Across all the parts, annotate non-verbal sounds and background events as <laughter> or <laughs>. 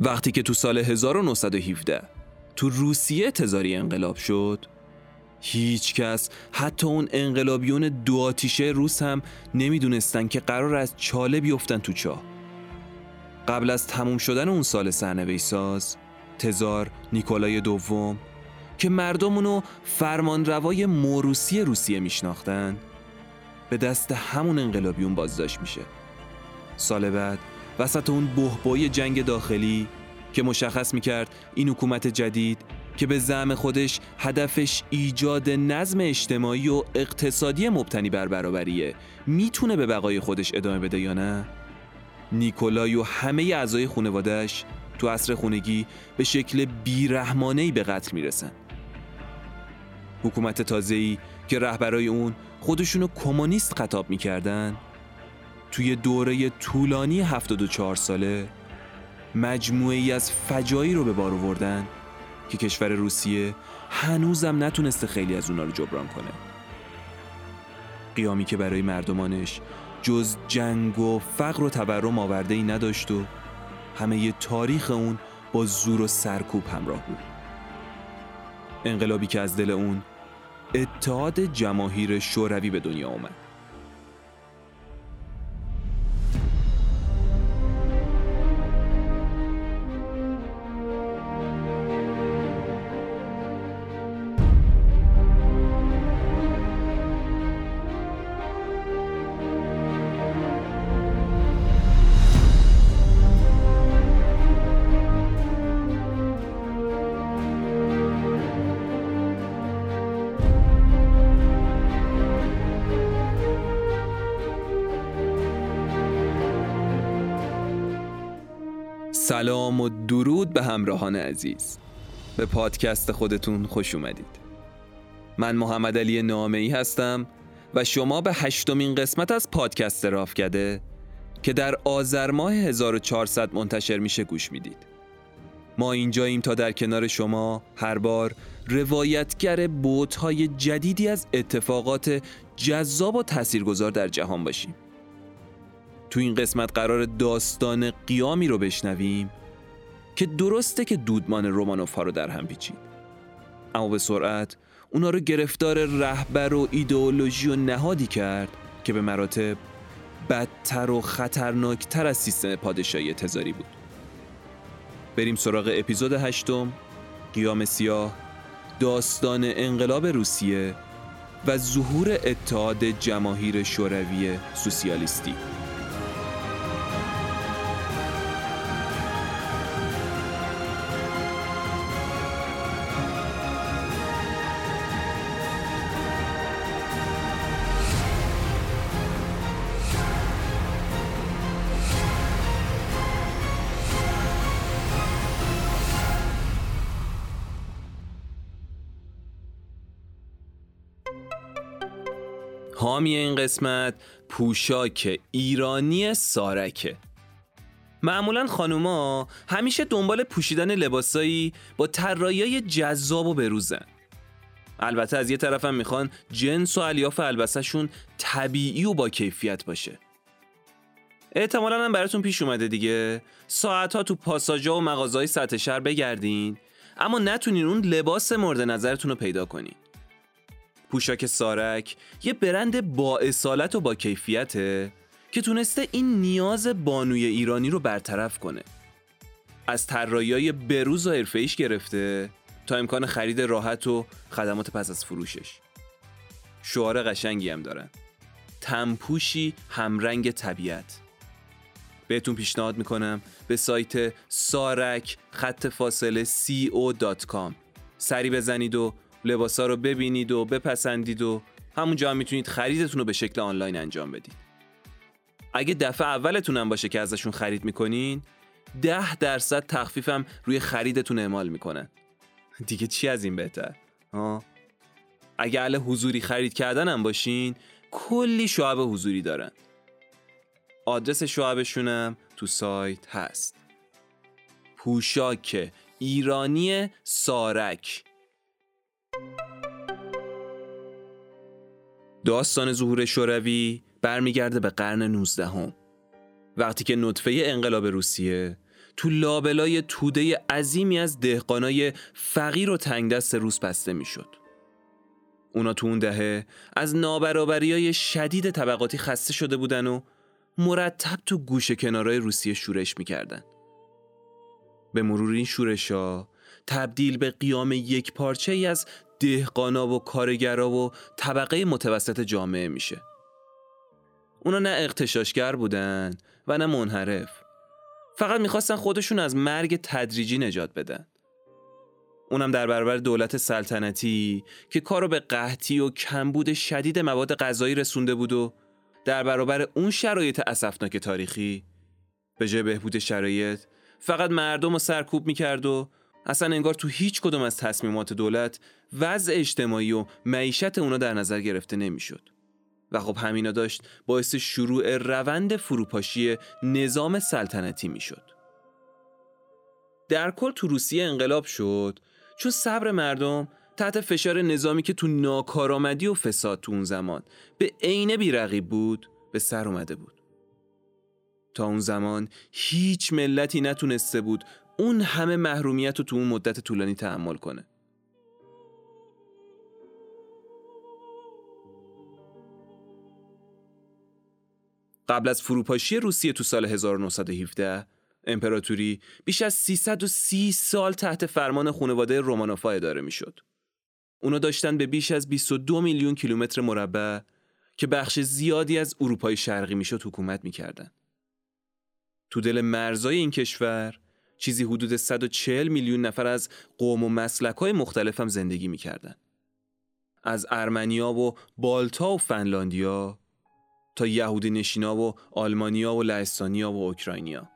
وقتی که تو سال 1917 تو روسیه تزاری انقلاب شد هیچ کس حتی اون انقلابیون دو آتیشه روس هم نمی‌دونستن که قرار از چاله بیفتن تو چاه. قبل از تموم شدن اون سال سرنوی ساز تزار نیکولای دوم که مردم اونو فرمانروای موروسی روسیه میشناختن به دست همون انقلابیون بازداشت میشه. سال بعد وسط اون بهبای جنگ داخلی که مشخص می‌کرد این حکومت جدید که به زعم خودش هدفش ایجاد نظم اجتماعی و اقتصادی مبتنی بر برابریه می‌تونه به بقای خودش ادامه بده یا نه؟ نیکولای و همه اعضای خانوادهش تو عصر خونگی به شکل بیرحمانهی به قتل می‌رسن حکومت تازه‌ای که رهبرای اون خودشونو کمونیست خطاب می‌کردن توی دوره طولانی 74 ساله مجموعی از فجایی رو به بار آوردن که کشور روسیه هنوزم نتونسته خیلی از اونا رو جبران کنه. قیامی که برای مردمانش جز جنگ و فقر و تورم آورده ای نداشت و همه ی تاریخ اون با زور و سرکوب همراه بود. انقلابی که از دل اون اتحاد جماهیر شوروی به دنیا اومد سلام و درود به همراهان عزیز. به پادکست خودتون خوش اومدید. من محمد علی نامه ای هستم و شما به هشتمین قسمت از پادکست رافکده که در آذر ماه 1400 منتشر میشه گوش می‌دید. ما اینجاییم تا در کنار شما هر بار روایتگر بوتهای جدیدی از اتفاقات جذاب و تاثیرگذار در جهان باشیم. تو این قسمت قرار داستان قیامی رو بشنویم که درسته که دودمان رومانوف ها رو در هم پیچید. اما به سرعت اونا رو گرفتار رهبر و ایدئولوژی و نهادی کرد که به مراتب بدتر و خطرناکتر از سیستم پادشاهی تزاری بود. بریم سراغ اپیزود هشتم قیام سیاه داستان انقلاب روسیه و ظهور اتحاد جماهیر شوروی سوسیالیستی. حامی این قسمت پوشاک ایرانی سارکه. معمولا خانوما همیشه دنبال پوشیدن لباسایی با طراحیای جذاب و بروزن. البته از یه طرفم می‌خوان جنس و الیاف البسهشون طبیعی و با کیفیت باشه. احتمالا هم براتون پیش اومده دیگه. ساعت ها تو پاساژا و مغازهای سطح شهر بگردین اما نتونین اون لباس مورد نظرتون رو پیدا کنین. پوشاک سارک یه برند با اصالت و با کیفیته که تونسته این نیاز بانوی ایرانی رو برطرف کنه. از طراحیای بروز و حرفه‌ایش گرفته تا امکان خرید راحت و خدمات پس از فروشش. شعار قشنگی هم دارن. تمپوشی همرنگ طبیعت. بهتون پیشنهاد می‌کنم به سایت سارک خط فاصله co.com سری بزنید و لباسا رو ببینید و بپسندید و همونجا هم می‌تونید خریدتون رو به شکل آنلاین انجام بدید. اگه دفعه اولتون هم باشه که ازشون خرید می‌کنین ده درصد تخفیفم روی خریدتون اعمال می‌کنن دیگه چی از این بهتر؟ ها اگه اهل حضوری خرید کردن هم باشین کلی شعب حضوری دارن. آدرس شعبشونم تو سایت هست. پوشاک ایرانی سارک. داستان ظهور شوروی برمیگرده به قرن 19 هم. وقتی که نطفه انقلاب روسیه تو لابلای توده عظیمی از دهقانای فقیر و تنگ دست روس بسته می‌شد. اونا تو اون دهه از نابرابری های شدید طبقاتی خسته شده بودن و مرتب تو گوشه کنارای روسیه شورش می‌کردن. به مرور این شورش ها تبدیل به قیام یک پارچه ای از دهقانا و کارگرا و طبقه متوسط جامعه میشه. اونا نه اقتشاشگر بودن و نه منحرف. فقط می‌خواستن خودشون از مرگ تدریجی نجات بدن. اونم در برابر دولت سلطنتی که کارو به قحطی و کمبود شدید مواد غذایی رسونده بود و در برابر اون شرایط اسفناک تاریخی به جای بهبود شرایط فقط مردم رو سرکوب می‌کرد و اصلا انگار تو هیچ کدوم از تصمیمات دولت وضع اجتماعی و معیشت اونا در نظر گرفته نمی‌شد. و خب همینا داشت باعث شروع روند فروپاشی نظام سلطنتی می‌شد. در کل تو روسیه انقلاب شد چون صبر مردم تحت فشار نظامی که تو ناکارآمدی و فساد تو اون زمان به عین بیرقیب بود به سر اومده بود. تا اون زمان هیچ ملتی نتونسته بود اون همه محرومیت رو تو اون مدت طولانی تحمل کنه. قبل از فروپاشی روسیه تو سال 1917 امپراتوری بیش از 330 سال تحت فرمان خانواده رومانوفا اداره می‌شد. اونا داشتن به بیش از 22 میلیون کیلومتر مربع که بخش زیادی از اروپای شرقی می‌شد حکومت می‌کردن. تو دل مرزای این کشور چیزی حدود 140 میلیون نفر از قوم و مسلک های مختلف هم زندگی می‌کردن. از ارمنیا و بالتا و فنلاندیا تا یهودی نشینا و آلمانیا و لهستانیا و اوکراینیا.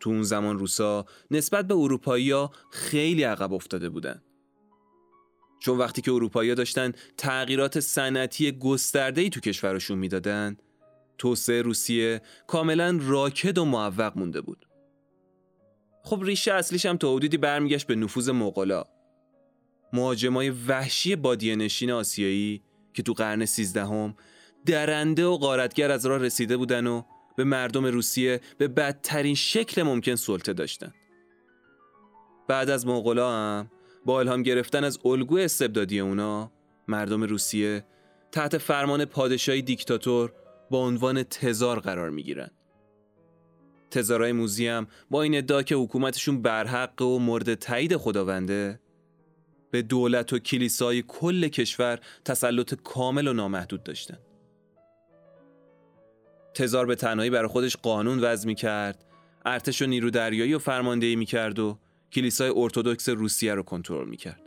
تو اون زمان روسا نسبت به اروپایی‌ها خیلی عقب افتاده بودن. چون وقتی که اروپایی‌ها داشتن تغییرات صنعتی گسترده‌ای تو کشورشون می‌دادن، توسعه روسیه کاملا راکد و معوق مونده بود. خب ریشه اصلیش هم تا حدودی برمیگشت به نفوذ مغلا. مهاجمای وحشی بادیه نشین آسیایی که تو قرن سیزدهم درنده و غارتگر از راه رسیده بودن و به مردم روسیه به بدترین شکل ممکن سلطه داشتن. بعد از مغلا هم با الهام گرفتن از الگوی استبدادی اونا مردم روسیه تحت فرمان پادشاهی دیکتاتور با عنوان تزار قرار می گیرن. تزارای موزی هم با این ادعا که حکومتشون برحق و مورد تایید خداونده به دولت و کلیسای کل کشور تسلط کامل و نامحدود داشتن. تزار به تنهایی برای خودش قانون وضع می کرد ارتش و نیرو دریایی و فرماندهی می کرد و کلیسای ارتودکس روسیه رو کنترل می کرد.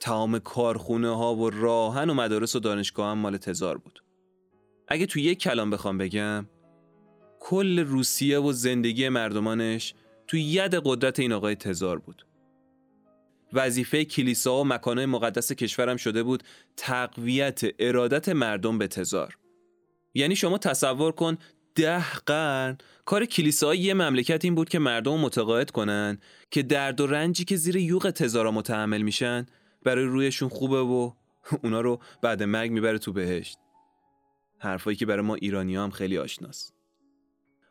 تمام کارخونه ها و راهن و مدارس و دانشگاه هم مال تزار بود. اگه تو یک کلام بخوام بگم کل روسیه و زندگی مردمانش تو ید قدرت این آقای تزار بود. وظیفه کلیسا و مکانهای مقدس کشورم شده بود تقویت ارادت مردم به تزار. یعنی شما تصور کن ده قرن کار کلیسای یه مملکت این بود که مردم متقاعد کنن که درد و رنجی که زیر یوغ تزارا متحمل میشن برای رویشون خوبه و <laughs> اونا رو بعد مرگ می‌بره تو بهشت حرفایی که برای ما ایرانی هم خیلی آشناست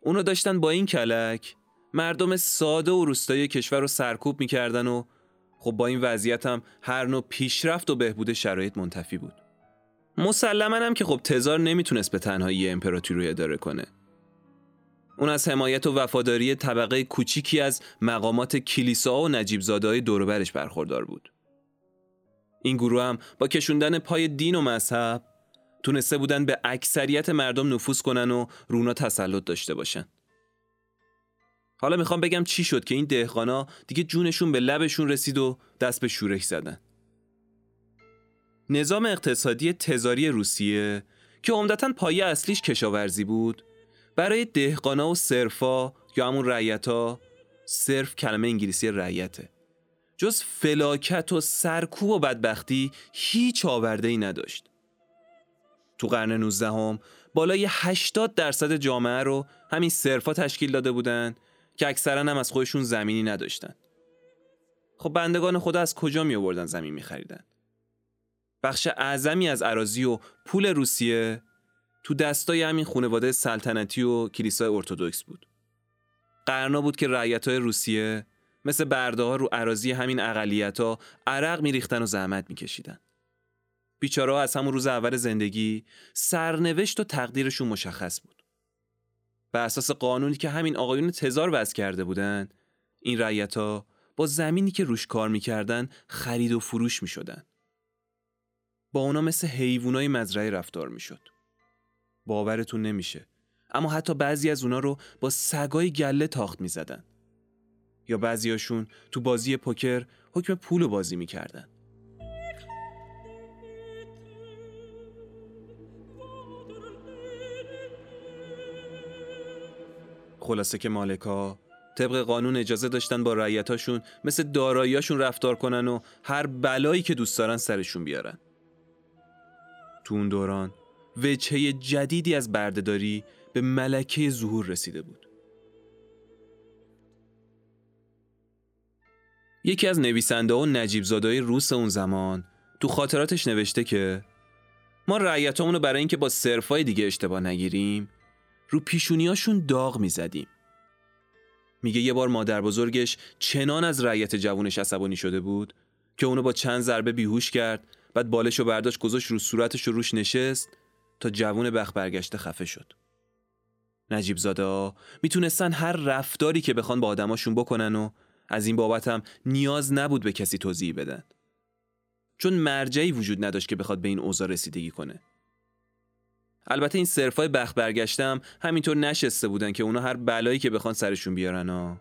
اونا داشتن با این کلک. مردم ساده و روستایی کشور رو سرکوب می‌کردن و خب با این وضعیت هم هر نوع پیشرفت و بهبود شرایط منتفی بود. مسلما هم که خب تزار نمی‌تونست به تنهایی امپراتوری رو اداره کنه. اون از حمایت و وفاداری طبقه کوچیکی از مقامات کلیسا و نجیب زادهای دوروبرش برخوردار بود. این گروه هم با کشوندن پای دین و مذهب تونسته بودن به اکثریت مردم نفوذ کنن و رونا تسلط داشته باشن. حالا می‌خوام بگم چی شد که این دهقانا دیگه جونشون به لبشون رسید و دست به شورش زدن. نظام اقتصادی تزاری روسیه که عمدتا پایه اصلیش کشاورزی بود برای دهقانا و صرفا یا همون رعیتا صرف کلمه انگلیسی رعیته. جز فلاکت و سرکوب و بدبختی هیچ آورده ای نداشت. تو قرن 19 هم بالای 80 درصد جامعه رو همین صرفا تشکیل داده بودن که اکثرا هم از خودشون زمینی نداشتن خب بندگان خدا از کجا می آوردن زمین می خریدن؟ بخش اعظمی از عراضی و پول روسیه تو دستای همین خانواده سلطنتی و کلیسای ارتودکس بود. قرنا بود که رعیت های روسیه مثل برده ها رو عراضی همین اقلیت ها عرق میریختن و زحمت میکشیدن. بیچاره از همون روز اول زندگی سرنوشت و تقدیرشون مشخص بود. بر اساس قانونی که همین آقایون تزار وضع کرده بودن این رعیت ها با زمینی که روش کار می‌کردن خرید و فروش می‌شدن. با اونا مثل حیوانای مزرعه رفتار می‌شد. باورتون نمیشه. اما حتی بعضی از اونا رو با سگای گله تاخت می‌زدن. یا بعضیاشون تو بازی پوکر حکم پول بازی می‌کردن. خلاصه که مالکا طبق قانون اجازه داشتن با رعیتاشون مثل داراییاشون رفتار کنن و هر بلایی که دوست دارن سرشون بیارن. تو اون دوران وجهه جدیدی از بردهداری به ملکه ظهور رسیده بود. یکی از نویسنده و نجیب زادای روس اون زمان تو خاطراتش نوشته که ما رعیتامونو برای اینکه با صرفای دیگه اشتباه نگیریم رو پیشونیاشون داغ می‌زدیم. میگه یه بار مادر بزرگش چنان از رعیت جوونش عصبانی شده بود که اونو با چند ضربه بیهوش کرد بعد بالش و برداشت گذاشت رو صورتش رو روش نشست تا جوون بخ برگشته خفه شد. نجیب زاده می‌تونستن هر رفتاری که بخوان با آدماشون بکنن و از این بابت هم نیاز نبود به کسی توضیح بدن. چون مرجعی وجود نداشت که بخواد به این اوضاع رسیدگی کنه. البته این صرفای بخ برگشتم همینطور نشسته بودن که اونا هر بلایی که بخوان سرشون بیارن ها.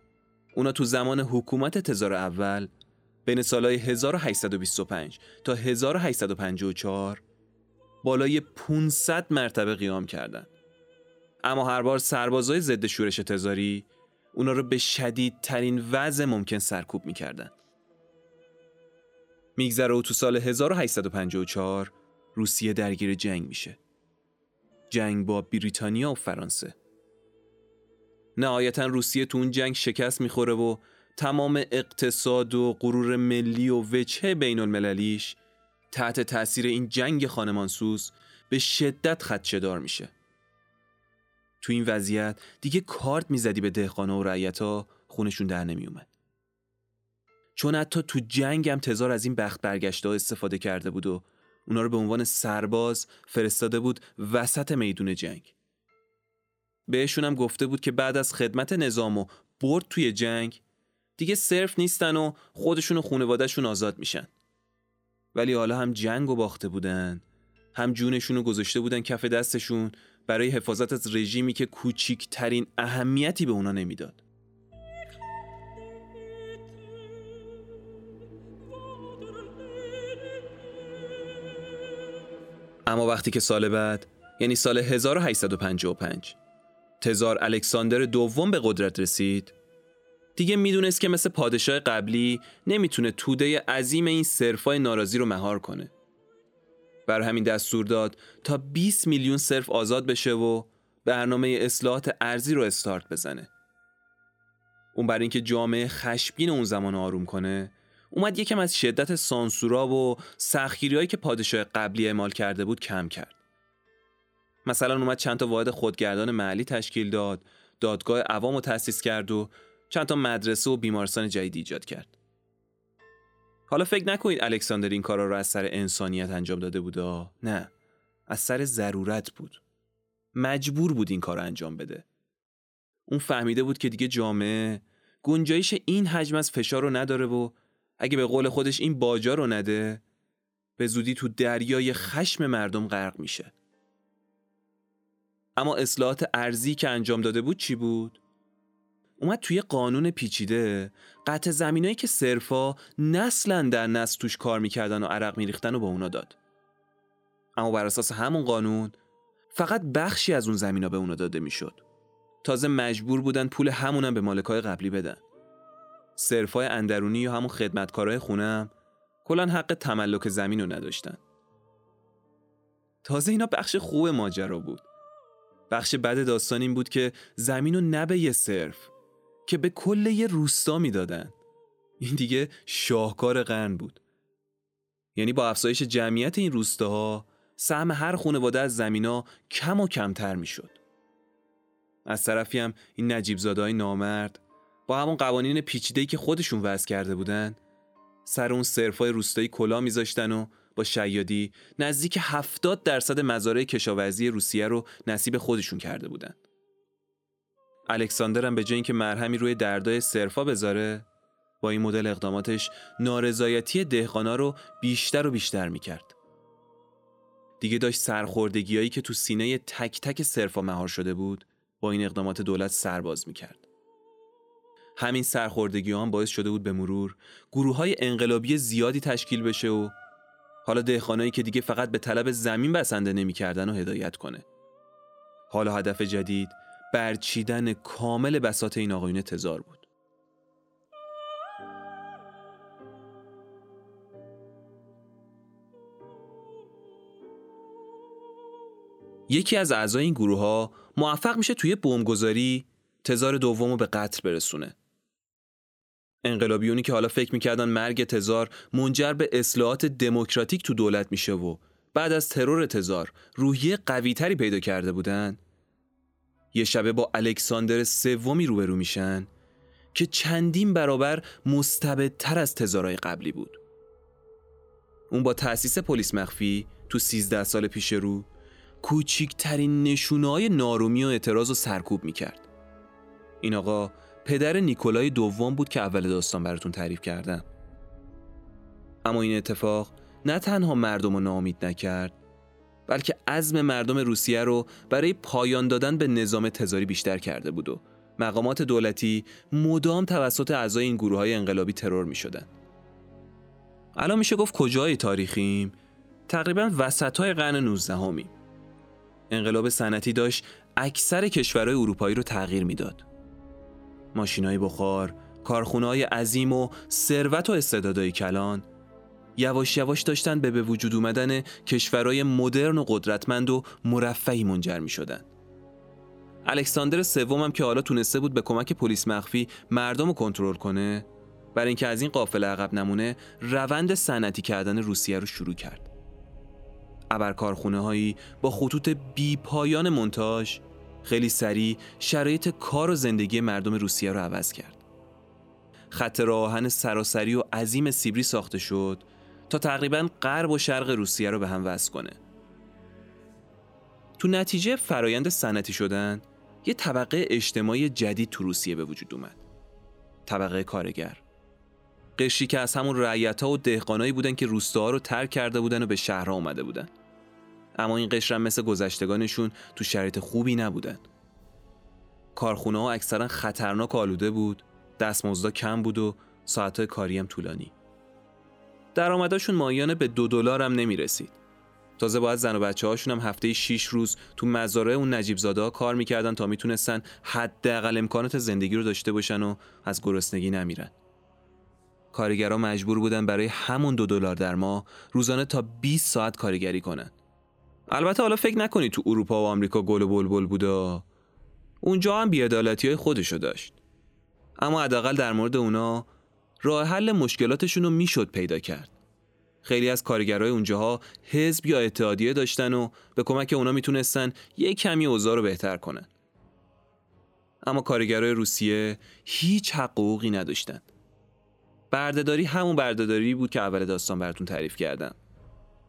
اونا تو زمان حکومت تزار اول بین سالهای 1825 تا 1854 بالای 500 مرتبه قیام کردند. اما هر بار سربازای ضد شورش تزاری اونا رو به شدیدترین وضع ممکن سرکوب می‌کردن. میگذره و تو سال 1854 روسیه درگیر جنگ میشه. جنگ با بریتانیا و فرانسه. نهایتا روسیه تو اون جنگ شکست می‌خوره و تمام اقتصاد و غرور ملی و وجهه بین المللیش تحت تاثیر این جنگ خانمانسوز به شدت خدشدار میشه. تو این وضعیت دیگه کارت می‌زدی به دهقانا و رعیتا خونشون در نمیومد. چون حتی تو جنگ هم تزار از این بخت برگشته استفاده کرده بود و اونا رو به عنوان سرباز فرستاده بود وسط میدون جنگ. بهشون هم گفته بود که بعد از خدمت نظام و برد توی جنگ دیگه صرف نیستن و خودشون و خونوادهشون آزاد میشن. ولی حالا هم جنگ و باخته بودن هم جونشون رو گذاشته بودن کف دستشون برای حفاظت از رژیمی که کوچیکترین اهمیتی به اونا نمی‌داد. اما وقتی که سال بعد یعنی سال 1855 تزار الکساندر دوم به قدرت رسید دیگه می‌دونست که مثل پادشاه قبلی نمی‌تونه توده عظیم این صرفای ناراضی رو مهار کنه بر همین دستور داد تا 20 میلیون صرف آزاد بشه و برنامه اصلاحات ارزی رو استارت بزنه. اون برای اینکه جامعه خشبین اون زمان آروم کنه اومد یکم از شدت سانسورا و سختگیریهایی که پادشاه قبلی اعمال کرده بود کم کرد. مثلا اومد چند تا واحد خودگردان محلی تشکیل داد، دادگاه عوام رو تأسیس کرد و چند تا مدرسه و بیمارستان جدید ایجاد کرد. حالا فکر نکنید الکساندر این کارا رو از سر انسانیت انجام داده بودا نه از سر ضرورت بود مجبور بود این کار رو انجام بده اون فهمیده بود که دیگه جامعه گنجایش این حجم از فشار رو نداره و اگه به قول خودش این باجا رو نده به زودی تو دریای خشم مردم غرق میشه. اما اصلاحات ارزی که انجام داده بود چی بود؟ اومد توی قانون پیچیده قطع زمینایی که صرفا نسلا در نسل توش کار می‌کردن و عرق میریختن و به اونا داد. اما بر اساس همون قانون فقط بخشی از اون زمینا به اونا داده می‌شد. تازه مجبور بودن پول همونم به مالکای قبلی بدن. صرفای اندرونی یا همون خدمتکارای خونم کلا حق تملک زمین رو نداشتن. تازه اینا بخش خوب ماجرا بود. بخش بد داستان این بود که زمین رو نه به یه صرف که به کل یه روستا می‌دادن. این دیگه شاهکار قرن بود. یعنی با افزایش جمعیت این روستاها سهم هر خانواده از زمینا کم و کمتر می‌شد. از طرفی هم این نجیب های نامرد با همون قوانین پیچیده‌ای که خودشون وضع کرده بودن سر اون صرفای روستایی کلا میذاشتن و با شیادی نزدیک 70 درصد مزارع کشاورزی روسیه رو نصیب خودشون کرده بودن. الکساندر هم به جای اینکه مرهمی روی دردای صرفا بذاره با این مدل اقداماتش نارضایتی دهقانا رو بیشتر و بیشتر می‌کرد. دیگه داشت سرخوردگیایی که تو سینه تک تک صرفا مهار شده بود با این اقدامات دولت سرباز می‌کرد. همین سرخوردگی هم باعث شده بود به مرور گروه های انقلابی زیادی تشکیل بشه و حالا دهخانایی که دیگه فقط به طلب زمین بسنده نمی‌کردن و هدایت کنه. حالا هدف جدید برچیدن کامل بسات این آقایون تزار بود. یکی از اعضای این گروه ها موفق میشه توی بمبگذاری تزار دوم رو به قتل برسونه. انقلابیونی که حالا فکر می‌کردن مرگ تزار منجر به اصلاحات دموکراتیک تو دولت میشه و بعد از ترور تزار روحیه قویتری پیدا کرده بودن. یه شبه با الکساندر سومی روبرو میشن که چندین برابر مستبدتر از تزارای قبلی بود. اون با تأسیس پلیس مخفی تو 13 سال پیش رو کوچیکترین نشونه های نارومی و اعتراض رو سرکوب می‌کرد. این آقا پدر نیکولای دوم بود که اول داستان براتون تعریف کردم اما این اتفاق نه تنها مردم رو ناامید نکرد بلکه عزم مردم روسیه رو برای پایان دادن به نظام تزاری بیشتر کرده بود و مقامات دولتی مدام توسط اعضای این گروه های انقلابی ترور می شدن. الان میشه گفت کجای تاریخیم؟ تقریبا وسط های قرن 19 همی. انقلاب صنعتی داشت اکثر کشورهای اروپایی رو تغییر می‌داد. های بخار، های عظیم و ثروت و استعدادهای کلان یواش یواش داشتن به به وجود اومدن کشورهای مدرن و قدرتمند و مرفعی منجر می شدن. الکساندر سوم هم که حالا تونسته بود به کمک پلیس مخفی مردم رو کنترل کنه برای اینکه از این قافل عقب نمونه روند صنعتی کردن روسیه رو شروع کرد. ابرکارخونه هایی با خطوط بی پایان منتاج خیلی سریع شرایط کار و زندگی مردم روسیه رو عوض کرد. خط راهن سراسری و عظیم سیبری ساخته شد تا تقریبا غرب و شرق روسیه رو به هم وصل کنه. تو نتیجه فرایند صنعتی شدن یه طبقه اجتماعی جدید تو روسیه به وجود اومد. طبقه کارگر. قشری که از همون رعیت ها و دهقانایی بودن که روستاها رو ترک کرده بودن و به شهرها اومده بودن. اما این قشرم مثل گذشتگانشون تو شرایط خوبی نبودن. کارخونه ها اکثرا خطرناک آلوده بود، دستمزدا کم بود و ساعتهای کاری هم طولانی. درآمدشون مایانه به دو دلار هم نمی رسید. تازه باید زن و بچه هاشون هم هفته 6 روز تو مزارع اون نجیب زاده ها کار می‌کردن تا می‌تونستن حداقل امکانات زندگی رو داشته باشن و از گرسنگی نمیرن. کارگرها مجبور بودن برای همون دو دلار در ماه روزانه تا 20 ساعت کارگری کنن. البته حالا فکر نکنی تو اروپا و آمریکا گل و بلبل بوده اونجا هم بیعدالتی های خودشو داشت. اما حداقل در مورد اونا راه حل مشکلاتشون رو می‌شد پیدا کرد. خیلی از کارگرای اونجاها حزب یا اتحادیه داشتن و به کمک اونا می‌تونستن یک کمی اوضاع رو بهتر کنن. اما کارگرای روسیه هیچ حقوقی نداشتن. بردهداری همون بردهداری بود که اول داستان براتون تعریف کردم.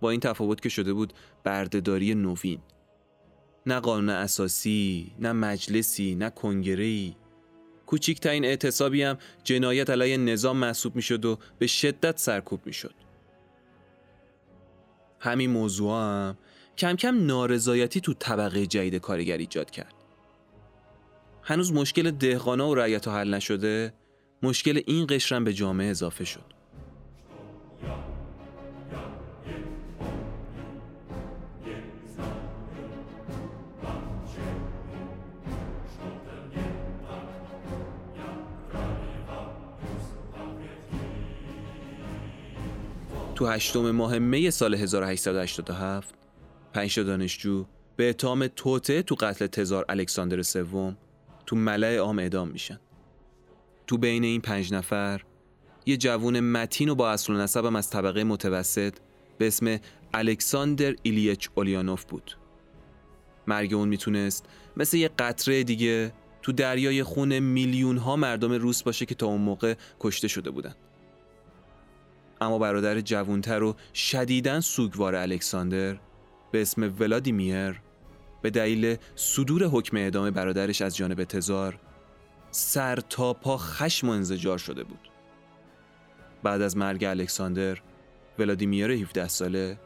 با این تفاوت که شده بود بردهداری نوین. نه قانون اساسی نه مجلسی نه کنگره‌ای. کوچکترین اعتصابی هم جنایت علیه نظام محسوب می‌شد و به شدت سرکوب می‌شد. همین موضوع هم کم کم نارضایتی تو طبقه جدید کارگر ایجاد کرد. هنوز مشکل دهقانا و رعیت حل نشده مشکل این قشرم به جامعه اضافه شد. تو هشتم ماه می سال 1887 پنج دانشجو به اتهام توته تو قتل تزار الکساندر سوم تو ملع عام اعدام میشن. تو بین این پنج نفر یه جوون متین و با اصل و نسبم از طبقه متوسط به اسم الکساندر ایلیچ اولیانوف بود. مرگ اون می‌تونست مثل یه قطره دیگه تو دریای خون میلیون ها مردم روس باشه که تا اون موقع کشته شده بودن اما برادر جوونتر و شدیداً سوگوار الکساندر به اسم ولادیمیر به دلیل صدور حکم اعدام برادرش از جانب تزار سر تا پا خشم و انزجار شده بود. بعد از مرگ الکساندر ولادیمیر 17 ساله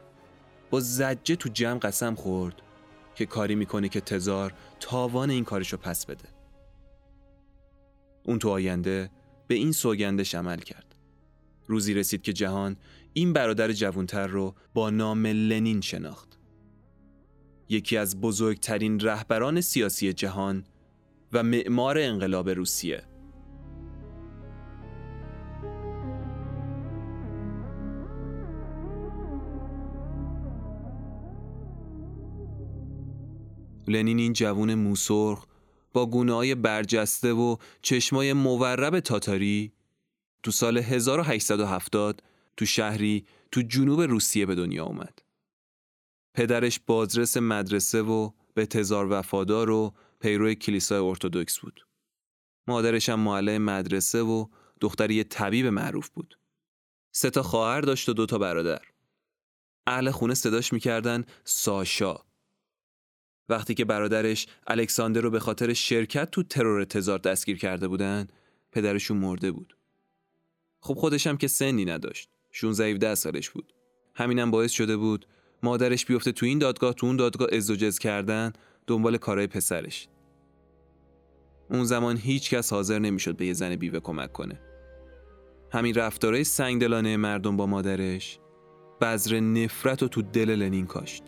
با زجه تو جمع قسم خورد که کاری می‌کنه که تزار تاوان این کارشو پس بده. اون تو آینده به این سوگندش عمل کرد. روزی رسید که جهان این برادر جوانتر رو با نام لنین شناخت. یکی از بزرگترین رهبران سیاسی جهان و معمار انقلاب روسیه. لنین این جوون موسرخ با گونه برجسته و چشمای مورب تاتاری تو سال 1870 تو شهری تو جنوب روسیه به دنیا اومد. پدرش بازرس مدرسه و به تزار وفادار و پیرو کلیسای ارتودکس بود. مادرش هم معلم مدرسه و دختری طبیب معروف بود. سه تا خواهر داشت و دو تا برادر. اهل خونه صداش می‌کردن ساشا. وقتی که برادرش الکساندر رو به خاطر شرکت تو ترور تزار دستگیر کرده بودن، پدرشون مرده بود. خب خودش هم که سنی نداشت. 16 17 سالش بود. همینم باعث شده بود مادرش بیفته تو این دادگاه تو اون دادگاه ازدواج کردن دنبال کارهای پسرش. اون زمان هیچ کس حاضر نمی‌شد به یه زن بیوه کمک کنه. همین رفتارهای سنگدلانه مردم با مادرش بذر نفرت و تو دل لنین کاشت.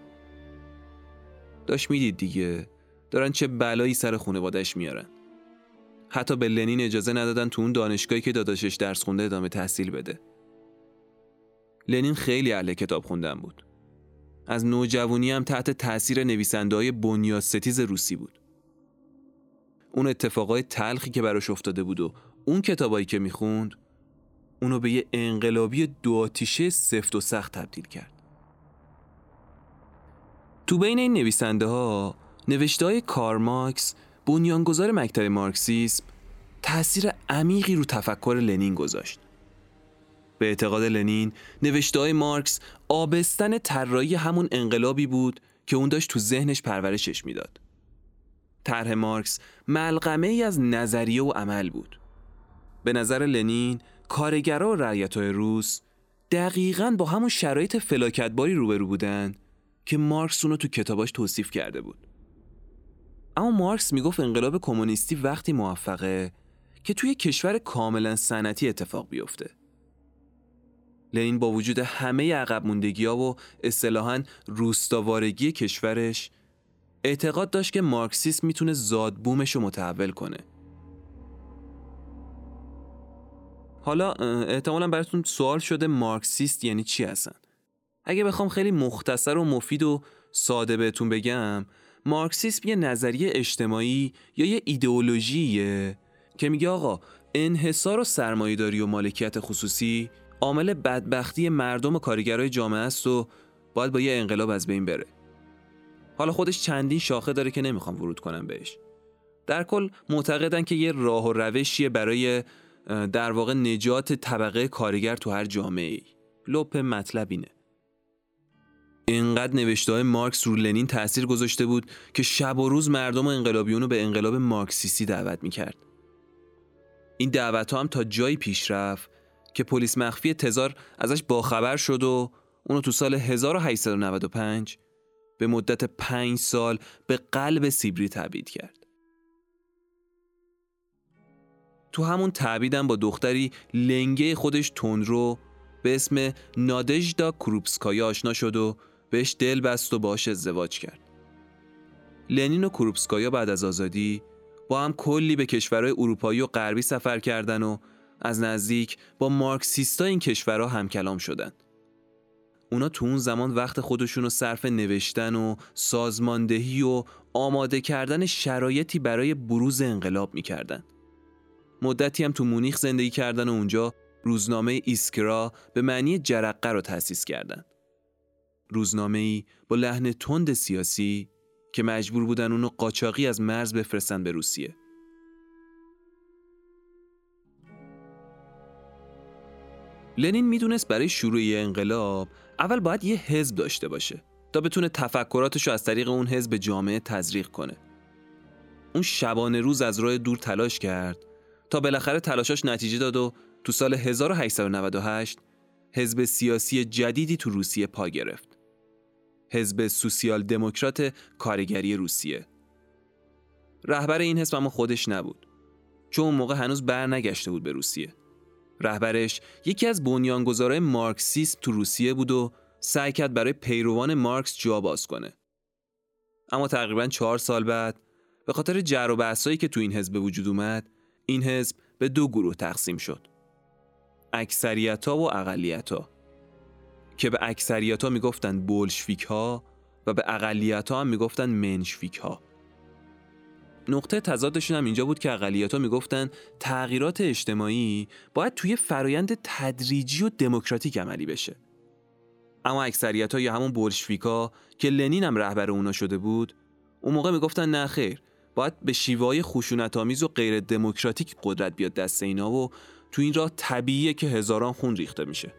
داشت می‌دید دیگه دارن چه بلایی سر خونوادش میارن. حتی به لنین اجازه ندادن تو اون دانشگاهی که داداشش درس خونده ادامه تحصیل بده. لنین خیلی اهل کتاب خوندن بود. از نوجوانی هم تحت تاثیر نویسنده های ستیز روسی بود. اون اتفاقای تلخی که براش افتاده بود و اون کتابایی که می‌خوند اونو به یه انقلابی دو آتیشه سفت و سخت تبدیل کرد. تو بین این نویسنده ها نوشته های کارماکس بنیانگذار مکتب مارکسیسم تأثیر عمیقی رو تفکر لنین گذاشت. به اعتقاد لنین نوشته مارکس آبستن طراحی همون انقلابی بود که اون داشت تو ذهنش پرورشش می‌داد. طرح مارکس ملغمه ای از نظریه و عمل بود. به نظر لنین کارگرا و رعیت های روس دقیقا با همون شرایط فلاکتباری روبرو بودن که مارکس اونو تو کتاباش توصیف کرده بود. اما مارکس می‌گفت انقلاب کمونیستی وقتی موفقه که توی کشور کاملا سنتی اتفاق بیفته. لنین با وجود همه عقب موندگی ها و اصطلاحا روستاوارگی کشورش اعتقاد داشت که مارکسیسم می‌تونه زادبومش رو متحول کنه. حالا احتمالا براتون سوال شده مارکسیست یعنی چی هستن؟ اگه بخوام خیلی مختصر و مفید و ساده بهتون بگم مارکسیسم یه نظریه اجتماعی یا یه ایدئولوژیه که میگه آقا انحصار و سرمایهداری و مالکیت خصوصی عامل بدبختی مردم و کارگرای جامعه است و باید با یه انقلاب از بین بره. حالا خودش چندین شاخه داره که نمی‌خوام ورود کنم بهش. در کل معتقدن که یه راه و روشیه برای در واقع نجات طبقه کارگر تو هر جامعه ای لپ مطلب اینه. اینقدر نوشته های مارکس رو لنین تاثیر گذاشته بود که شب و روز مردم و انقلابیون رو به انقلاب مارکسیستی دعوت می‌کرد. این دعوت ها هم تا جایی پیش رفت که پلیس مخفی تزار ازش باخبر شد و اونو تو سال 1895 به مدت پنج سال به قلب سیبری تبعید کرد. تو همون تعبیدم با دختری لنگه خودش تندرو به اسم نادژدا کروپسکایا آشنا شد و بهش دل بست و باش ازدواج کرد. لنین و کروپسکایا بعد از آزادی با هم کلی به کشورهای اروپایی و غربی سفر کردن و از نزدیک با مارکسیستا این کشورها هم کلام شدن. اونا تو اون زمان وقت خودشون رو صرف نوشتن و سازماندهی و آماده کردن شرایطی برای بروز انقلاب می‌کردن. مدتی هم تو مونیخ زندگی کردن و اونجا روزنامه ایسکرا به معنی جرقه رو تأسیس کردند. روزنامه ای با لحن تند سیاسی که مجبور بودن اونو قاچاقی از مرز بفرستن به روسیه. لنین می‌دونست برای شروع انقلاب اول باید یه حزب داشته باشه تا بتونه تفکراتش رو از طریق اون حزب به جامعه تزریق کنه. اون شبانه روز از راه دور تلاش کرد تا بالاخره تلاشاش نتیجه داد و تو سال 1898 حزب سیاسی جدیدی تو روسیه پا گرفت. حزب سوسیال دموکرات کارگری روسیه. رهبر این حزب اما خودش نبود. چون اون موقع هنوز بر نگشته بود به روسیه. رهبرش یکی از بنیانگذارای مارکسیسم تو روسیه بود و سعی کرد برای پیروان مارکس جا باز کنه. اما تقریبا چهار سال بعد به خاطر جر و بحثایی که تو این حزب وجود اومد این حزب به دو گروه تقسیم شد. اکثریت ها و اقلیت ها. که به اکثریت ها می‌گفتن بولشویک ها و به اقلیت ها هم می‌گفتن منشویک ها. نقطه تضادشون هم اینجا بود که اقلیت ها می‌گفتن تغییرات اجتماعی باید توی فرایند تدریجی و دموکراتیک عملی بشه. اما اکثریت ها یا همون بولشویکا که لنین هم رهبر اونا شده بود اون موقع می‌گفتن نه خیر باید به شیوهای خشونت آمیز و غیر دموکراتیک قدرت بیاد دست اینا و تو این راه طبیعیه که هزاران خون ریخته میشه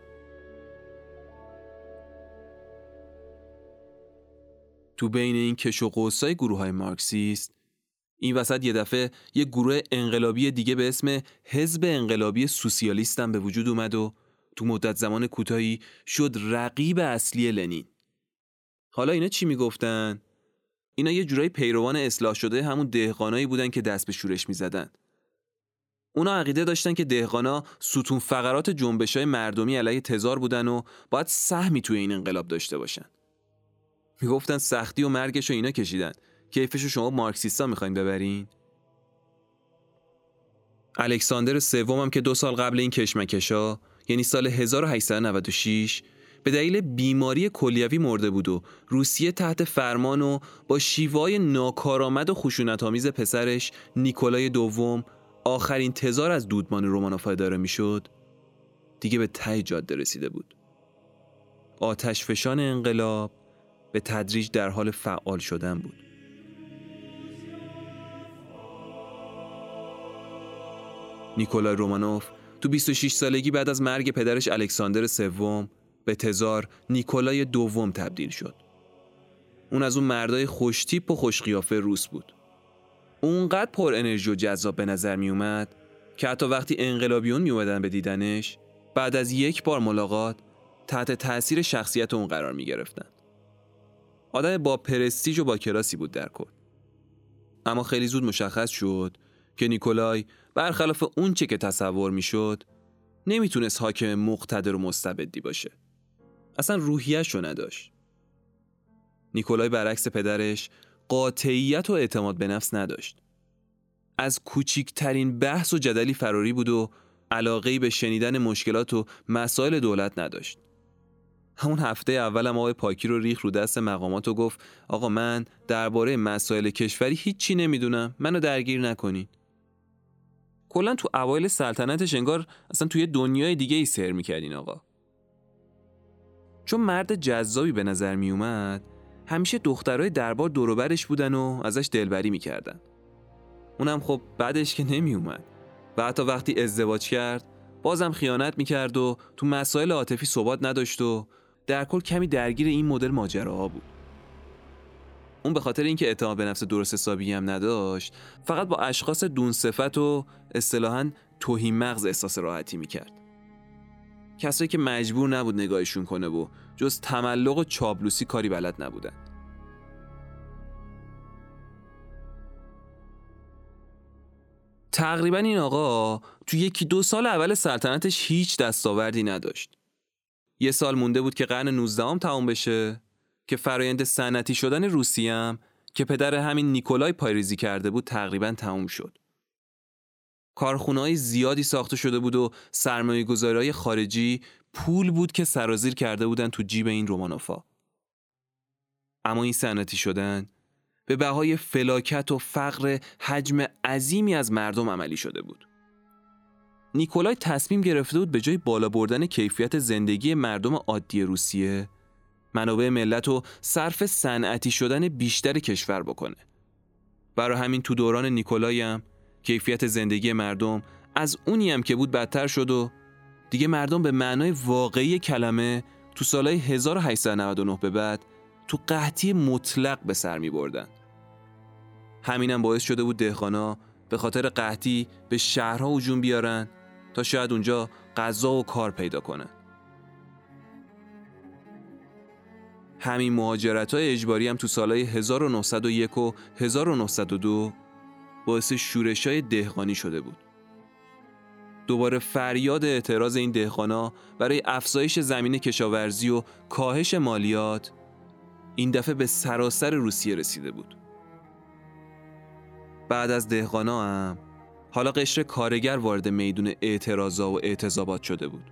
تو بین این کش و قوسای گروه های مارکسیست این وسط یه دفعه یه گروه انقلابی دیگه به اسم حزب انقلابی سوسیالیست هم به وجود اومد و تو مدت زمان کوتاهی شد رقیب اصلی لنین. حالا اینا چی می‌گفتن؟ اینا یه جورایی پیروان اصلاح شده همون دهقانایی بودن که دست به شورش می‌زدن. اونا عقیده داشتن که دهقانا ستون فقرات جنبش های مردمی علیه تزار بودن و باید سهمی توی این انقلاب داشته باشن. می‌گفتن سختی و مرگش رو اینا کشیدن. کیفش رو شما مارکسیستا می‌خواین ببرین؟ الکساندر سوم هم که دو سال قبل این کشمکشا یعنی سال 1896 به دلیل بیماری کلیوی مرده بود و روسیه تحت فرمان و با شیوای ناکارآمد و خشونت‌آمیز پسرش نیکولای دوم آخرین تزار از دودمان رومانوف اداره می‌شد دیگه به ته جاده رسیده بود آتش فشان انقلاب به تدریج در حال فعال شدن بود نیکولای رومانوف تو 26 سالگی بعد از مرگ پدرش الکساندر سوم به تزار نیکولای دوم تبدیل شد. اون از اون مردای خوشتیپ و خوشقیافه روس بود. اونقدر پر انرژی و جذاب به نظر می اومد که حتی وقتی انقلابیون می اومدن به دیدنش بعد از یک بار ملاقات تحت تاثیر شخصیت اون قرار می گرفتن. آدم با پرستیژ و با کلاسی بود در کل. اما خیلی زود مشخص شد که نیکولای برخلاف اون چه که تصور می‌شد نمی‌تونست حاکم مقتدر و مستبدی باشه. اصلا روحیش رو نداشت. نیکولای برعکس پدرش قاطعیت و اعتماد به نفس نداشت. از کوچیکترین بحث و جدلی فراری بود و علاقه به شنیدن مشکلات و مسائل دولت نداشت. همون هفته اولم آقای پاکی رو ریخ رو دست مقامات و گفت آقا من درباره مسائل کشوری هیچی نمی‌دونم. منو درگیر نکنین. کلا تو اوایل سلطنتش انگار اصلا توی دنیای دیگه ای سر می‌کرد این آقا. چون مرد جذابی به نظر می اومد همیشه دخترای دربار دوروبرش بودن و ازش دلبری می‌کردن. اونم خب بعدش که نمی اومد و حتی وقتی ازدواج کرد بازم خیانت می‌کرد و تو مسائل عاطفی ثبات نداشت و در کل کمی درگیر این مدل ماجراها بود. اون به خاطر اینکه اعتماد به نفس درست حسابی هم نداشت فقط با اشخاص دون صفت و اصطلاحا توهین مغز احساس راحتی می‌کرد. کسایی که مجبور نبود نگاهشون کنه و جز تملق و چابلوسی کاری بلد نبودن. تقریبا این آقا تو یکی دو سال اول سلطنتش هیچ دستاوردی نداشت. یه سال مونده بود که قرن 19 هم تمام بشه که فرایند صنعتی شدن روسیه هم که پدر همین نیکولای پایریزی کرده بود تقریبا تموم شد. کارخونه زیادی ساخته شده بود و سرمایه گذارای خارجی پول بود که سرازیر کرده بودن تو جیب این رومانوفا. اما این صنعتی شدن به بهای فلاکت و فقر حجم عظیمی از مردم عملی شده بود. نیکولای تصمیم گرفته بود به جای بالا بردن کیفیت زندگی مردم عادی روسیه منابع ملت و صرف صنعتی شدن بیشتر کشور بکنه. برای همین تو دوران نیکولای هم کیفیت زندگی مردم از اونی هم که بود بدتر شد و دیگه مردم به معنای واقعی کلمه تو سالهای 1899 به بعد تو قحطی مطلق به سر می بردن. همینم باعث شده بود دهخانا به خاطر قحطی به شهرها هجوم بیارن تا شاید اونجا غذا و کار پیدا کنن. همین مهاجرت های اجباری هم تو سالهای 1901 و 1902 باعث شورش های دهقانی شده بود. دوباره فریاد اعتراض این دهقانا برای افزایش زمین کشاورزی و کاهش مالیات این دفعه به سراسر روسیه رسیده بود. بعد از دهقانا هم حالا قشر کارگر وارد میدون اعتراضا و اعتضابات شده بود.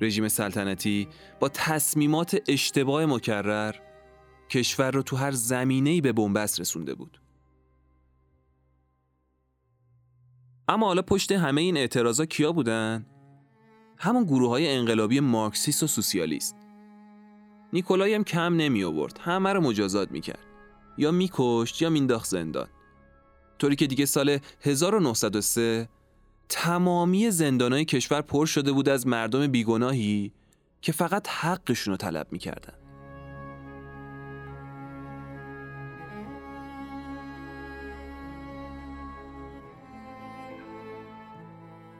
رژیم سلطنتی با تصمیمات اشتباه مکرر کشور رو تو هر زمینه‌ای به بنبست رسونده بود. اما حالا پشت همه این اعتراضا کیا بودن؟ همون گروه های انقلابی مارکسیست و سوسیالیست. نیکولای هم کم نمی آورد. همه رو مجازات می‌کرد. یا میکشت یا مینداخت زندان. طوری که دیگه سال 1903 تمامی زندانهای کشور پر شده بود از مردم بیگناهی که فقط حقشون رو طلب می‌کردن.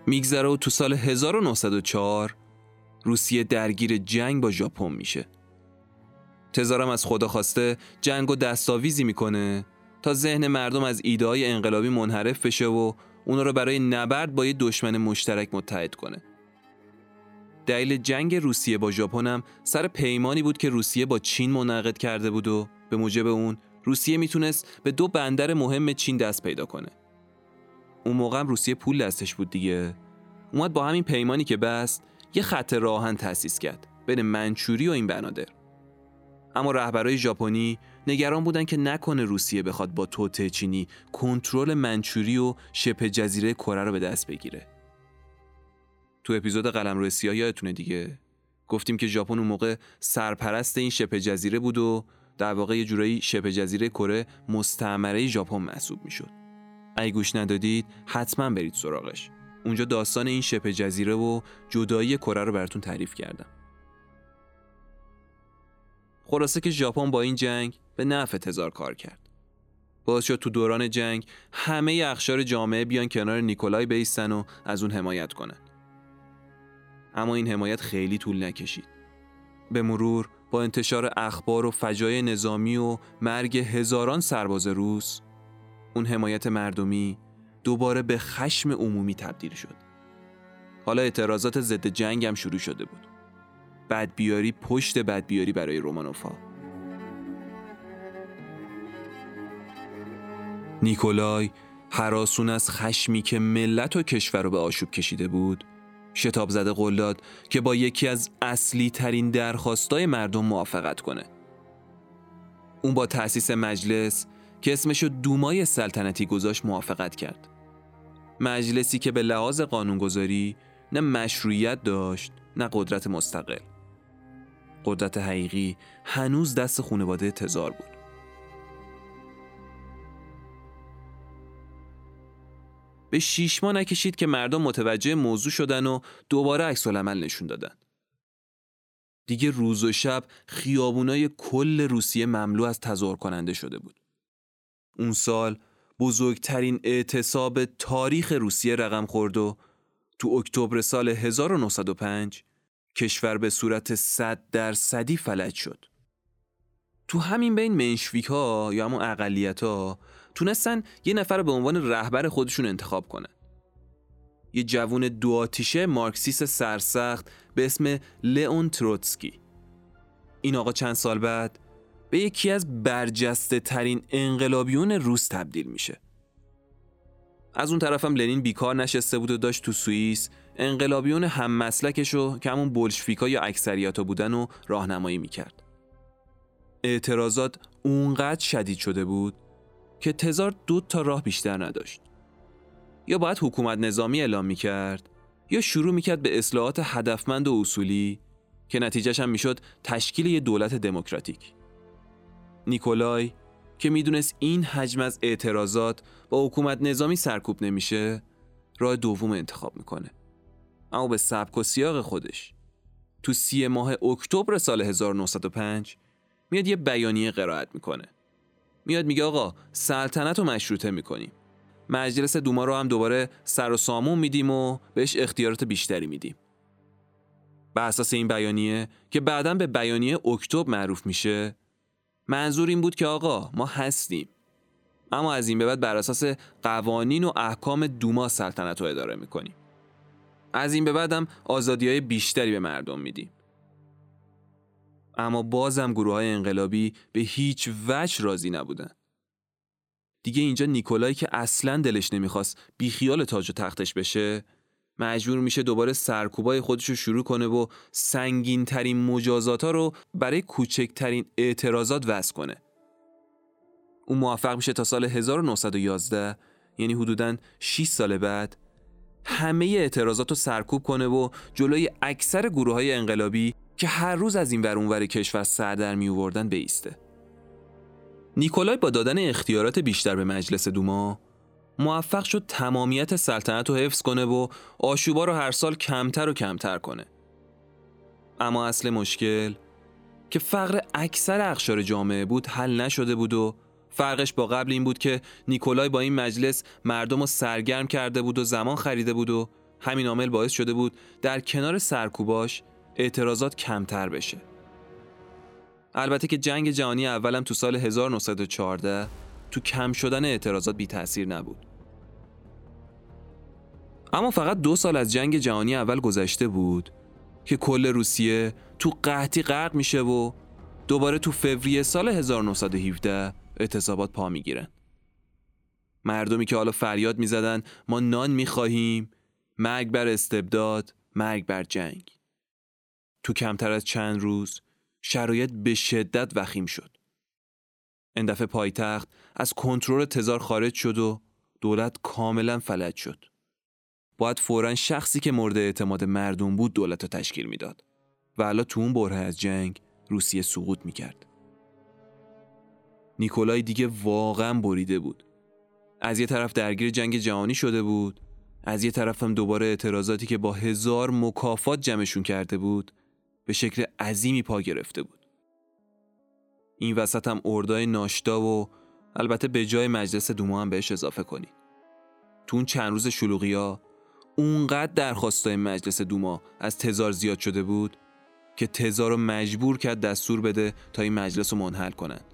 میگذره و تو سال 1904 روسیه درگیر جنگ با ژاپن میشه. تزارم از خدا خواسته جنگ و دستاویزی می‌کنه تا ذهن مردم از ایده های انقلابی منحرف بشه و اونا رو برای نبرد با یه دشمن مشترک متحد کنه. دلیل جنگ روسیه با ژاپن هم سر پیمانی بود که روسیه با چین منعقد کرده بود و به موجب اون روسیه می‌تونست به دو بندر مهم چین دست پیدا کنه. اون موقع هم روسیه پول دستش بود دیگه. اومد با همین پیمانی که بست یه خط راهن تأسیس کرد بین منچوری و این بنادر. اما رهبرای ژاپنی نگران بودن که نکنه روسیه بخواد با توته چینی کنترل منچوری و شبه جزیره کره رو به دست بگیره. تو اپیزود قلمرو سیاه یادتونه دیگه گفتیم که ژاپن اون موقع سرپرست این شبه جزیره بود و در واقع یه جورایی شبه جزیره کره مستعمره ژاپن محسوب می‌شد. اگه گوش ندادید حتما برید سراغش. اونجا داستان این شبه جزیره و جدایی کره رو براتون تعریف کردم. خلاصه که ژاپن با این جنگ به نفع تزار کار کرد. باعث شد تو دوران جنگ همه اخشار جامعه بیان کنار نیکولای بیستن و از اون حمایت کنن. اما این حمایت خیلی طول نکشید. به مرور با انتشار اخبار و فجای نظامی و مرگ هزاران سرباز روس اون حمایت مردمی دوباره به خشم عمومی تبدیل شد. حالا اعتراضات ضد جنگ هم شروع شده بود. بدبیاری پشت بدبیاری برای رومانوفا. نیکولای حراسون از خشمی که ملت و کشور رو به آشوب کشیده بود شتاب زده قول داد که با یکی از اصلی ترین درخواستای مردم موافقت کنه. اون با تأسیس مجلس که اسمشو دومای سلطنتی گذاشت موافقت کرد. مجلسی که به لحاظ قانونگذاری نه مشروعیت داشت نه قدرت مستقل. قدرت حقیقی هنوز دست خانواده تزار بود. به شیش ماه نکشید که مردم متوجه موضوع شدن و دوباره عکس عمل نشون دادن. دیگه روز و شب خیابونای کل روسیه مملو از تظاهر کننده شده بود. اون سال بزرگترین اعتصاب تاریخ روسیه رقم خورد و تو اکتبر سال 1905 کشور به صورت صد درصدی فلج شد. تو همین بین منشویک ها یا همون اقلیت ها تونستن یه نفر به عنوان رهبر خودشون انتخاب کنن. یه جوون دو آتیشه مارکسیس سرسخت به اسم لئون تروتسکی. این آقا چند سال بعد به یکی از برجسته ترین انقلابیون روس تبدیل میشه. از اون طرفم لنین بیکار نشسته بود و داشت تو سوئیس انقلابیون هم مسلکشو که همون بولشفیکا یا اکثریاتا بودن و راهنمایی می‌کرد. اعتراضات اونقدر شدید شده بود که تزار دو تا راه بیشتر نداشت. یا باید حکومت نظامی اعلام می‌کرد یا شروع می‌کرد به اصلاحات هدفمند و اصولی که نتیجهش هم می‌شد تشکیل یه دولت دموکراتیک. نیکولای که می‌دونست این حجم از اعتراضات با حکومت نظامی سرکوب نمیشه راه دوم انتخاب می‌کنه اما به سبک و سیاق خودش. تو سی ماه اکتبر سال 1905 میاد یه بیانیه قرائت می‌کنه. میاد میگه آقا سلطنت رو مشروطه می‌کنیم. مجلس دوما رو هم دوباره سر و سامون میدیم و بهش اختیارات بیشتری میدیم. به اساس این بیانیه که بعدا به بیانیه اکتبر معروف میشه منظور این بود که آقا ما هستیم. اما از این به بعد بر اساس قوانین و احکام دوما سلطنت رو اداره می‌کنیم. از این به بعدم آزادی های بیشتری به مردم میدیم اما بازم گروه های انقلابی به هیچ وجه راضی نبودن دیگه اینجا نیکولای که اصلا دلش نمی‌خواست بیخیال تاج و تختش بشه مجبور میشه دوباره سرکوبای خودش رو شروع کنه و سنگین ترین مجازات ها رو برای کوچکترین اعتراضات وضع کنه. اون موفق میشه تا سال 1911 یعنی حدوداً 6 سال بعد همه اعتراضات رو سرکوب کنه و جلوی اکثر گروه های انقلابی که هر روز از این ور اونور کشور سر در می آوردن بیسته. نیکولای با دادن اختیارات بیشتر به مجلس دوما موفق شد تمامیت سلطنت رو حفظ کنه و آشوبا رو هر سال کمتر و کمتر کنه. اما اصل مشکل که فقر اکثر اخشار جامعه بود حل نشده بود و فرقش با قبل این بود که نیکولای با این مجلس مردم رو سرگرم کرده بود و زمان خریده بود و همین عامل باعث شده بود در کنار سرکوباش اعتراضات کمتر بشه. البته که جنگ جهانی اولم تو سال 1914 تو کم شدن اعتراضات بی تاثیر نبود. اما فقط دو سال از جنگ جهانی اول گذشته بود که کل روسیه تو قحطی غرق میشه و دوباره تو فوریه سال 1917 اعتصابات پا می‌گیرن. مردمی که حالا فریاد می‌زدن ما نان می‌خواهیم مرگ بر استبداد مرگ بر جنگ تو کمتر از چند روز شرایط به شدت وخیم شد این پایتخت از کنترل تزار خارج شد و دولت کاملا فلج شد. باید فورا شخصی که مورد اعتماد مردم بود دولت رو تشکیل می‌داد و حالا تو اون بره از جنگ روسیه سقوط می‌کرد. نیکولای دیگه واقعا بریده بود. از یه طرف درگیر جنگ جهانی شده بود از یه طرف هم دوباره اعتراضاتی که با هزار مکافات جمعشون کرده بود به شکل عظیمی پا گرفته بود. این وسط هم اردای ناشتا و البته به جای مجلس دوما هم بهش اضافه کنید. تو اون چند روز شلوغی ها اونقدر درخواستای مجلس دوما از تزار زیاد شده بود که تزار رو مجبور کرد دستور بده تا این مجلس رو منحل کنند.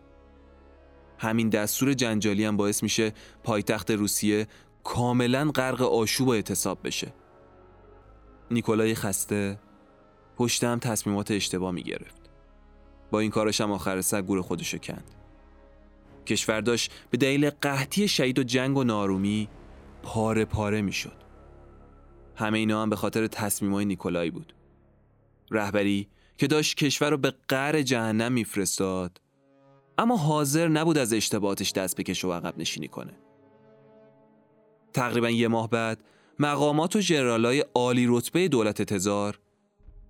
همین دستور جنجالی هم باعث میشه پایتخت روسیه کاملا غرق آشوب و اعتصاب بشه. نیکولای خسته پشت هم تصمیمات اشتباه می‌گرفت. با این کارش هم آخر سر گور خودشو کند. کشور داشت به دلیل قحطی شهید و جنگ و نارومی پاره پاره می‌شد. همه اینا هم به خاطر تصمیمای نیکولای بود. رهبری که داشت کشور رو به قر جهنم میفرستاد اما حاضر نبود از اشتباهاتش دست بکشه و عقب نشینی کنه. تقریبا یه ماه بعد مقامات و جنرالای عالی رتبه دولت تزار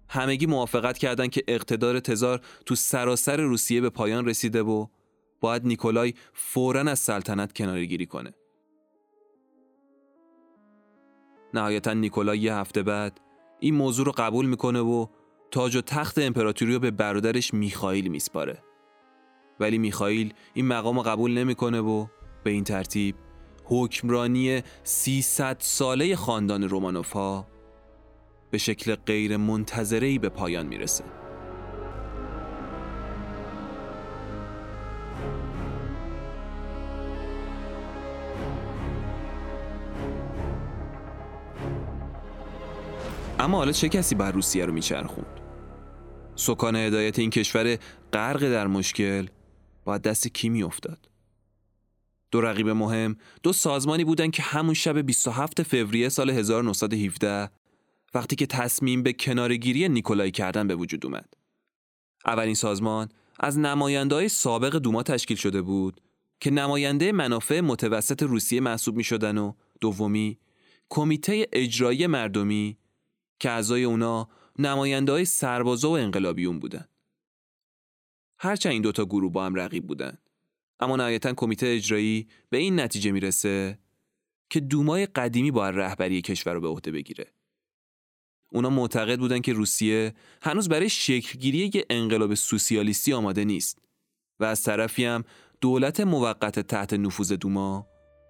همگی موافقت کردند که اقتدار تزار تو سراسر روسیه به پایان رسیده و باید نیکولای فورا از سلطنت کنارگیری کنه. نهایتا نیکولای یه هفته بعد این موضوع رو قبول می‌کنه و تاج و تخت امپراتوری رو به برادرش میخائیل میسپاره. ولی میخائیل این مقام قبول نمی‌کنه و به این ترتیب حکمرانی 300 ساله خاندان رومانوفا به شکل غیر منتظری به پایان می‌رسه. اما حالا چه کسی بر روسیه رو میچرخوند؟ سکان هدایت این کشور غرق در مشکل باید دست کی میافتاد؟ دو رقیب مهم دو سازمانی بودند که همون شب 27 فوریه سال 1917 وقتی که تصمیم به کنارگیری نیکولای کردن به وجود اومد. اولین سازمان از نمایندهای سابق دوما تشکیل شده بود که نماینده منافع متوسط روسیه محسوب می شدن و دومی کمیته اجرایی مردمی که اعضای اونا نماینده های سربازا و انقلابیون بودن. هرچند این دوتا گروه با هم رقیب بودن. اما نهایتا کمیته اجرایی به این نتیجه می‌رسه که دومای قدیمی با رهبری کشور رو به عهده بگیره. اونا معتقد بودن که روسیه هنوز برای شکلگیری یک انقلاب سوسیالیستی آماده نیست و از طرفی هم دولت موقت تحت نفوذ دوما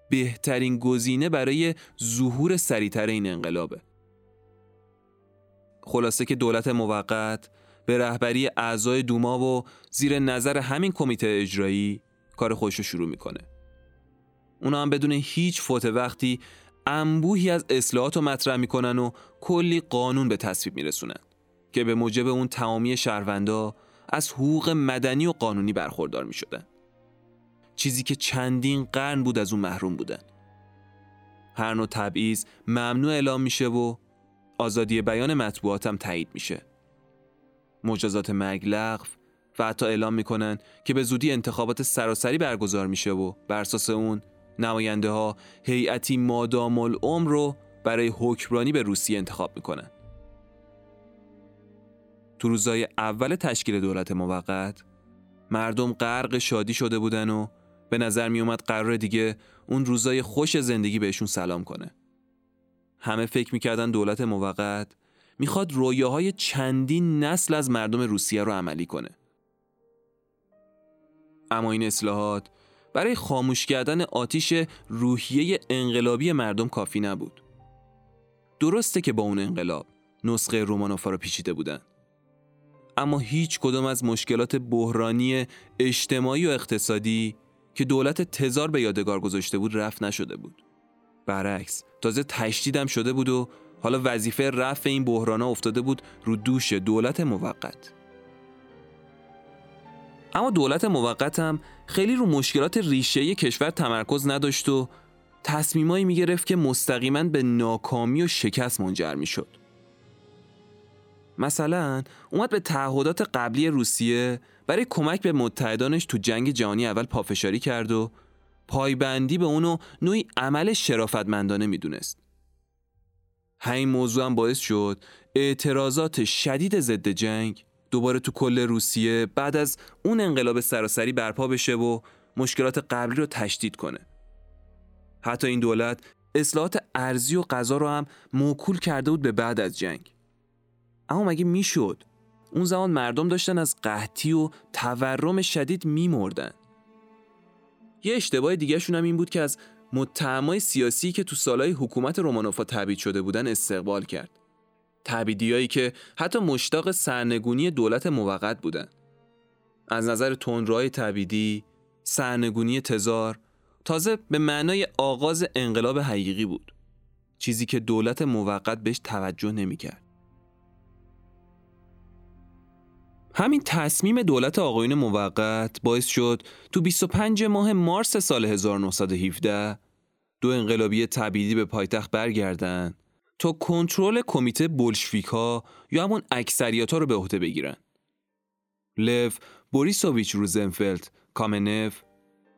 بهترین گزینه برای ظهور سریعتر این انقلابه. خلاصه که دولت موقت به رهبری اعضای دوما و زیر نظر همین کمیته اجرایی کار خودش رو شروع می‌کنه. اونا هم بدون هیچ فوت وقتی انبوهی از اصلاحات رو مطرح می‌کنن و کلی قانون به تصویب میرسونن که به موجب اون تمامی شهروندا از حقوق مدنی و قانونی برخوردار می‌شدن. چیزی که چندین قرن بود از اون محروم بودن. هر نوع تبعیض ممنوع اعلام میشه و آزادی بیان مطبوعات هم تایید میشه. مجازات مرگ لغو و حتی اعلام می‌کنن که به زودی انتخابات سراسری برگزار میشه و بر اساس اون نماینده ها هیئتی مادام العمر رو برای حکمرانی به روسیه انتخاب می‌کنن. تو روزای اول تشکیل دولت موقت مردم غرق شادی شده بودن و به نظر می اومد قرار دیگه اون روزای خوش زندگی بهشون سلام کنه. همه فکر می‌کردن دولت موقت می‌خواد رویاهای چندین نسل از مردم روسیه رو عملی کنه. اما این اصلاحات برای خاموش کردن آتیش روحیه انقلابی مردم کافی نبود. درسته که با اون انقلاب نسخه رومانوفا رو پیچیده بودن. اما هیچ کدام از مشکلات بحرانی اجتماعی و اقتصادی که دولت تزار به یادگار گذاشته بود رفت نشده بود. برعکس تازه تشدیدم شده بود و حالا وظیفه رفع این بحرانها افتاده بود رو دوش دولت موقت. اما دولت موقت هم خیلی رو مشکلات ریشه کشور تمرکز نداشت و تصمیمایی می‌گرفت که مستقیما به ناکامی و شکست منجر می‌شد. مثلا اومد به تعهدات قبلی روسیه برای کمک به متحدانش تو جنگ جهانی اول پافشاری کرد و پایبندی به اونو نوعی عمل شرافتمندانه می‌دونست. همین موضوع هم باعث شد اعتراضات شدید ضد جنگ دوباره تو کل روسیه بعد از اون انقلاب سراسری برپا بشه و مشکلات قبلی رو تشدید کنه. حتی این دولت اصلاحات ارزی و غذا رو هم موکول کرده بود به بعد از جنگ. اما مگه می‌شد؟ اون زمان مردم داشتن از قحطی و تورم شدید میمردن. یه اشتباه دیگه هم این بود که از متهمای سیاسی که تو سالهای حکومت رومانوفا تبعید شده بودن استقبال کرد. تبیدیایی که حتی مشتاق سرنگونی دولت موقت بودن. از نظر تندروهای تبیدی، سرنگونی تزار تازه به معنای آغاز انقلاب حقیقی بود. چیزی که دولت موقت بهش توجه نمی‌کرد. همین تصمیم دولت آقایون موقت باعث شد تو 25 ماه مارس سال 1917 دو انقلابی تبیدی به پایتخت برگردن تا کنترل کمیته بولشویکا یا همون اکثریت ها رو به عهده بگیرن. لو بوریسوویچ روزنفلد کامنف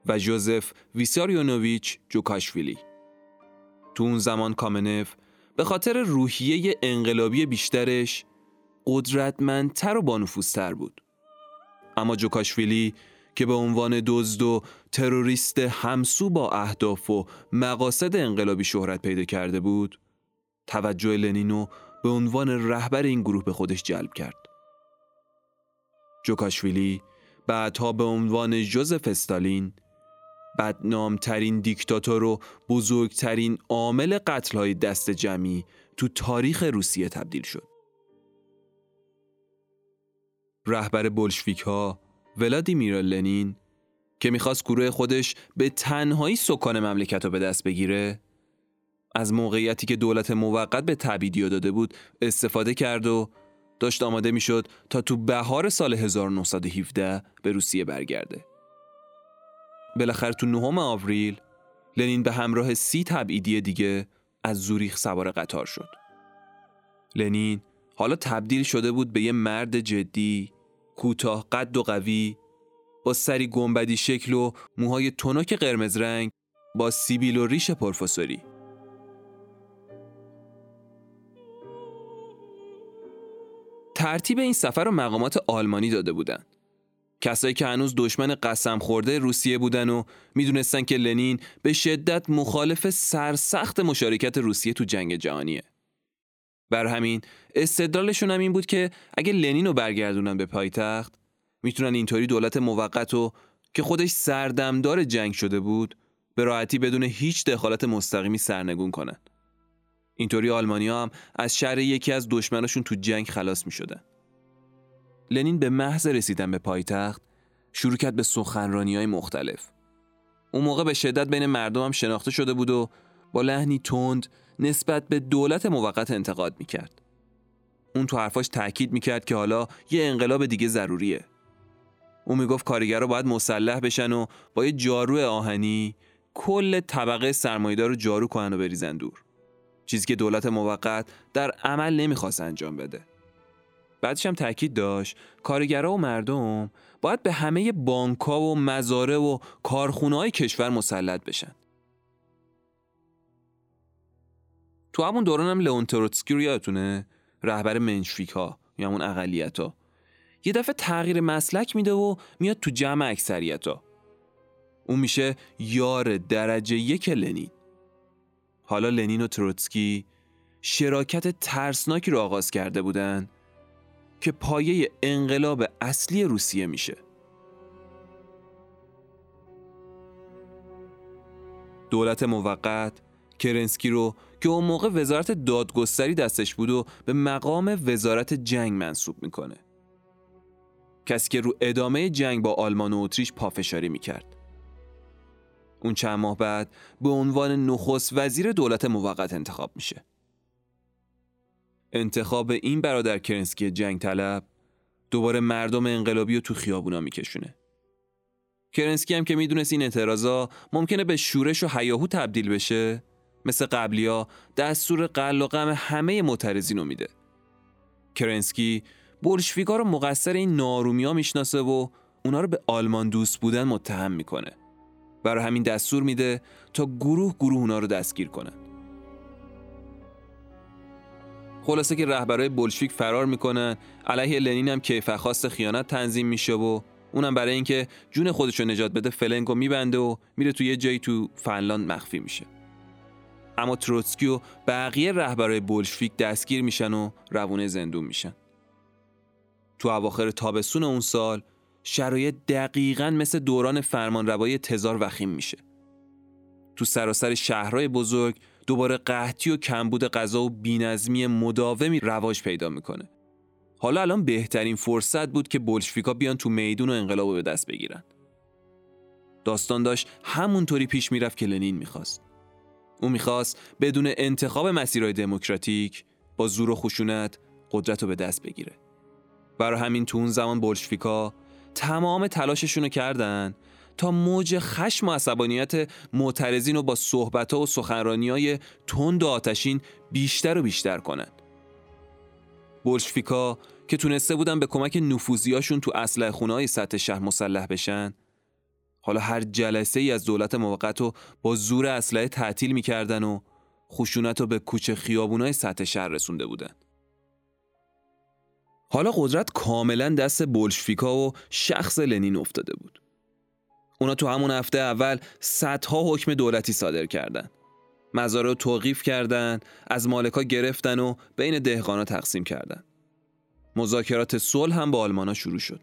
و جوزف ویساریونوویچ جوکاشویلی تو اون زمان کامنف به خاطر روحیه انقلابی بیشترش قدرتمندتر و بانفوذتر بود اما جوکاشویلی که به عنوان دزد و تروریست همسو با اهداف و مقاصد انقلابی شهرت پیدا کرده بود توجه لنینو به عنوان رهبر این گروه به خودش جلب کرد جوکاشویلی بعدها به عنوان جوزف استالین بدنامترین دیکتاتور و بزرگترین عامل قتلهای دست جمعی تو تاریخ روسیه تبدیل شد. رهبر بلشویک ها ولادیمیر لنین که می‌خواست گروه خودش به تنهایی سکان مملکت رو به دست بگیره از موقعیتی که دولت موقت به تبیدیو داده بود استفاده کرد و داشت آماده می‌شد تا تو بهار سال 1917 به روسیه برگرده. بالاخره تو نهم آوریل لنین به همراه سی تبعیدی دیگه از زوریخ سوار قطار شد. لنین حالا تبدیل شده بود به یه مرد جدی، کوتاه قد و قوی، با سری گنبدی شکل و موهای تنک قرمز رنگ با سیبیل و ریش ترتیب این سفر رو مقامات آلمانی داده بودن. کسایی که هنوز دشمن قسم خورده روسیه بودن و می‌دونستن که لنین به شدت مخالف سرسخت مشارکت روسیه تو جنگ جهانیه. بر همین استدلالشون هم این بود که اگه لنین رو برگردونن به پایتخت می‌تونن اینطوری دولت موقت و که خودش سردمدار جنگ شده بود به راحتی بدون هیچ دخالت مستقیمی سرنگون کنن. اینطوری آلمانیا هم از شر یکی از دشمناشون تو جنگ خلاص می شدن. لنین به محض رسیدن به پایتخت شروع کرد به سخنرانی های مختلف. اون موقع به شدت بین مردم هم شناخته شده بود و با لحنی تند نسبت به دولت موقت انتقاد می‌کرد. اون تو حرفاش تاکید می‌کرد که حالا یه انقلاب دیگه ضروریه. اون می‌گفت کارگرها باید مسلح بشن و با یه جارو آهنی کل طبقه سرمایدار رو جارو کنن و بریزن دور. چیزی که دولت موقت در عمل نمی‌خواست انجام بده. بعدش هم تاکید داشت کارگرها و مردم باید به همه بانکها و مزاره و کارخونه های کشور مسلط بشن. تو همون هم لئون تروتسکی رو یادتونه؟ رهبر منشویک ها یا همون اقلیت ها یه دفعه تغییر مسلک میده و میاد تو جمع اکثریت ها اون میشه یار درجه یک لنین. حالا لنین و تروتسکی شراکت ترسناکی رو آغاز کرده بودن که پایه انقلاب اصلی روسیه میشه. دولت موقت کرنسکی رو که اون موقع وزارت دادگستری دستش بود و به مقام وزارت جنگ منصوب می‌کنه. کسی که رو ادامه جنگ با آلمان و اتریش پافشاری می‌کرد. اون چند ماه بعد به عنوان نخست وزیر دولت موقت انتخاب میشه. انتخاب این برادر کرنسکی جنگ طلب دوباره مردم انقلابی رو تو خیابونا میکشونه. کرنسکی هم که می‌دونست این اعتراضا ممکنه به شورش و حیاهو تبدیل بشه مثل قبلیا دستور قل و غم همه معترضین رو میده. کرنسکی بولشویکا رو مقصر این نارومی ها می‌شناسه و اونا رو به آلمان دوست بودن متهم می‌کنه. برای همین دستور میده تا گروه گروه اونا رو دستگیر کنن. خلاصه که رهبرای بولشویک فرار می‌کنن علیه لنین هم کیف خواست خیانت تنظیم میشه و اونم برای اینکه جون خودش رو نجات بده فلنگو میبنده و میره تو یه جایی تو فنلاند مخفی میشه. اما تروتسکی و بقیه رهبرای بولشویک دستگیر میشن و روونه زندون میشن. تو اواخر تابستون اون سال شرایط دقیقا مثل دوران فرمانروایی تزار وخیم میشه. تو سراسر شهرهای بزرگ دوباره قحطی و کمبود غذا و بینظمی مداومی رواج پیدا می‌کنه. حالا الان بهترین فرصت بود که بولشویکا بیان تو میدون و انقلاب به دست بگیرن. داستان داشت همونطوری پیش می‌رفت که لنین می‌خواست. او می‌خواست بدون انتخاب مسیرهای دموکراتیک با زور و خشونت قدرت رو به دست بگیره. برای همین تو اون زمان بولشویکا تمام تلاششون رو کردن تا موج خشم و عصبانیت معترضین رو با صحبت و سخنرانی های تند و آتشین بیشتر و بیشتر کنند. بولشویکا که تونسته بودن به کمک نفوذیاشون تو اسلحه خونه سطح شهر مسلح بشن حالا هر جلسه ای از دولت موقت رو با زور اسلحه تعطیل می‌کردن و خشونت رو به کوچه خیابونای سطح شهر رسونده بودن. حالا قدرت کاملا دست بولشفیکا و شخص لنین افتاده بود. اونا تو همون هفته اول صدها حکم دولتی صادر کردن. مزاره رو توقیف کردن، از مالکا گرفتن و بین دهقانا تقسیم کردن. مذاکرات صلح هم با آلمانا شروع شد.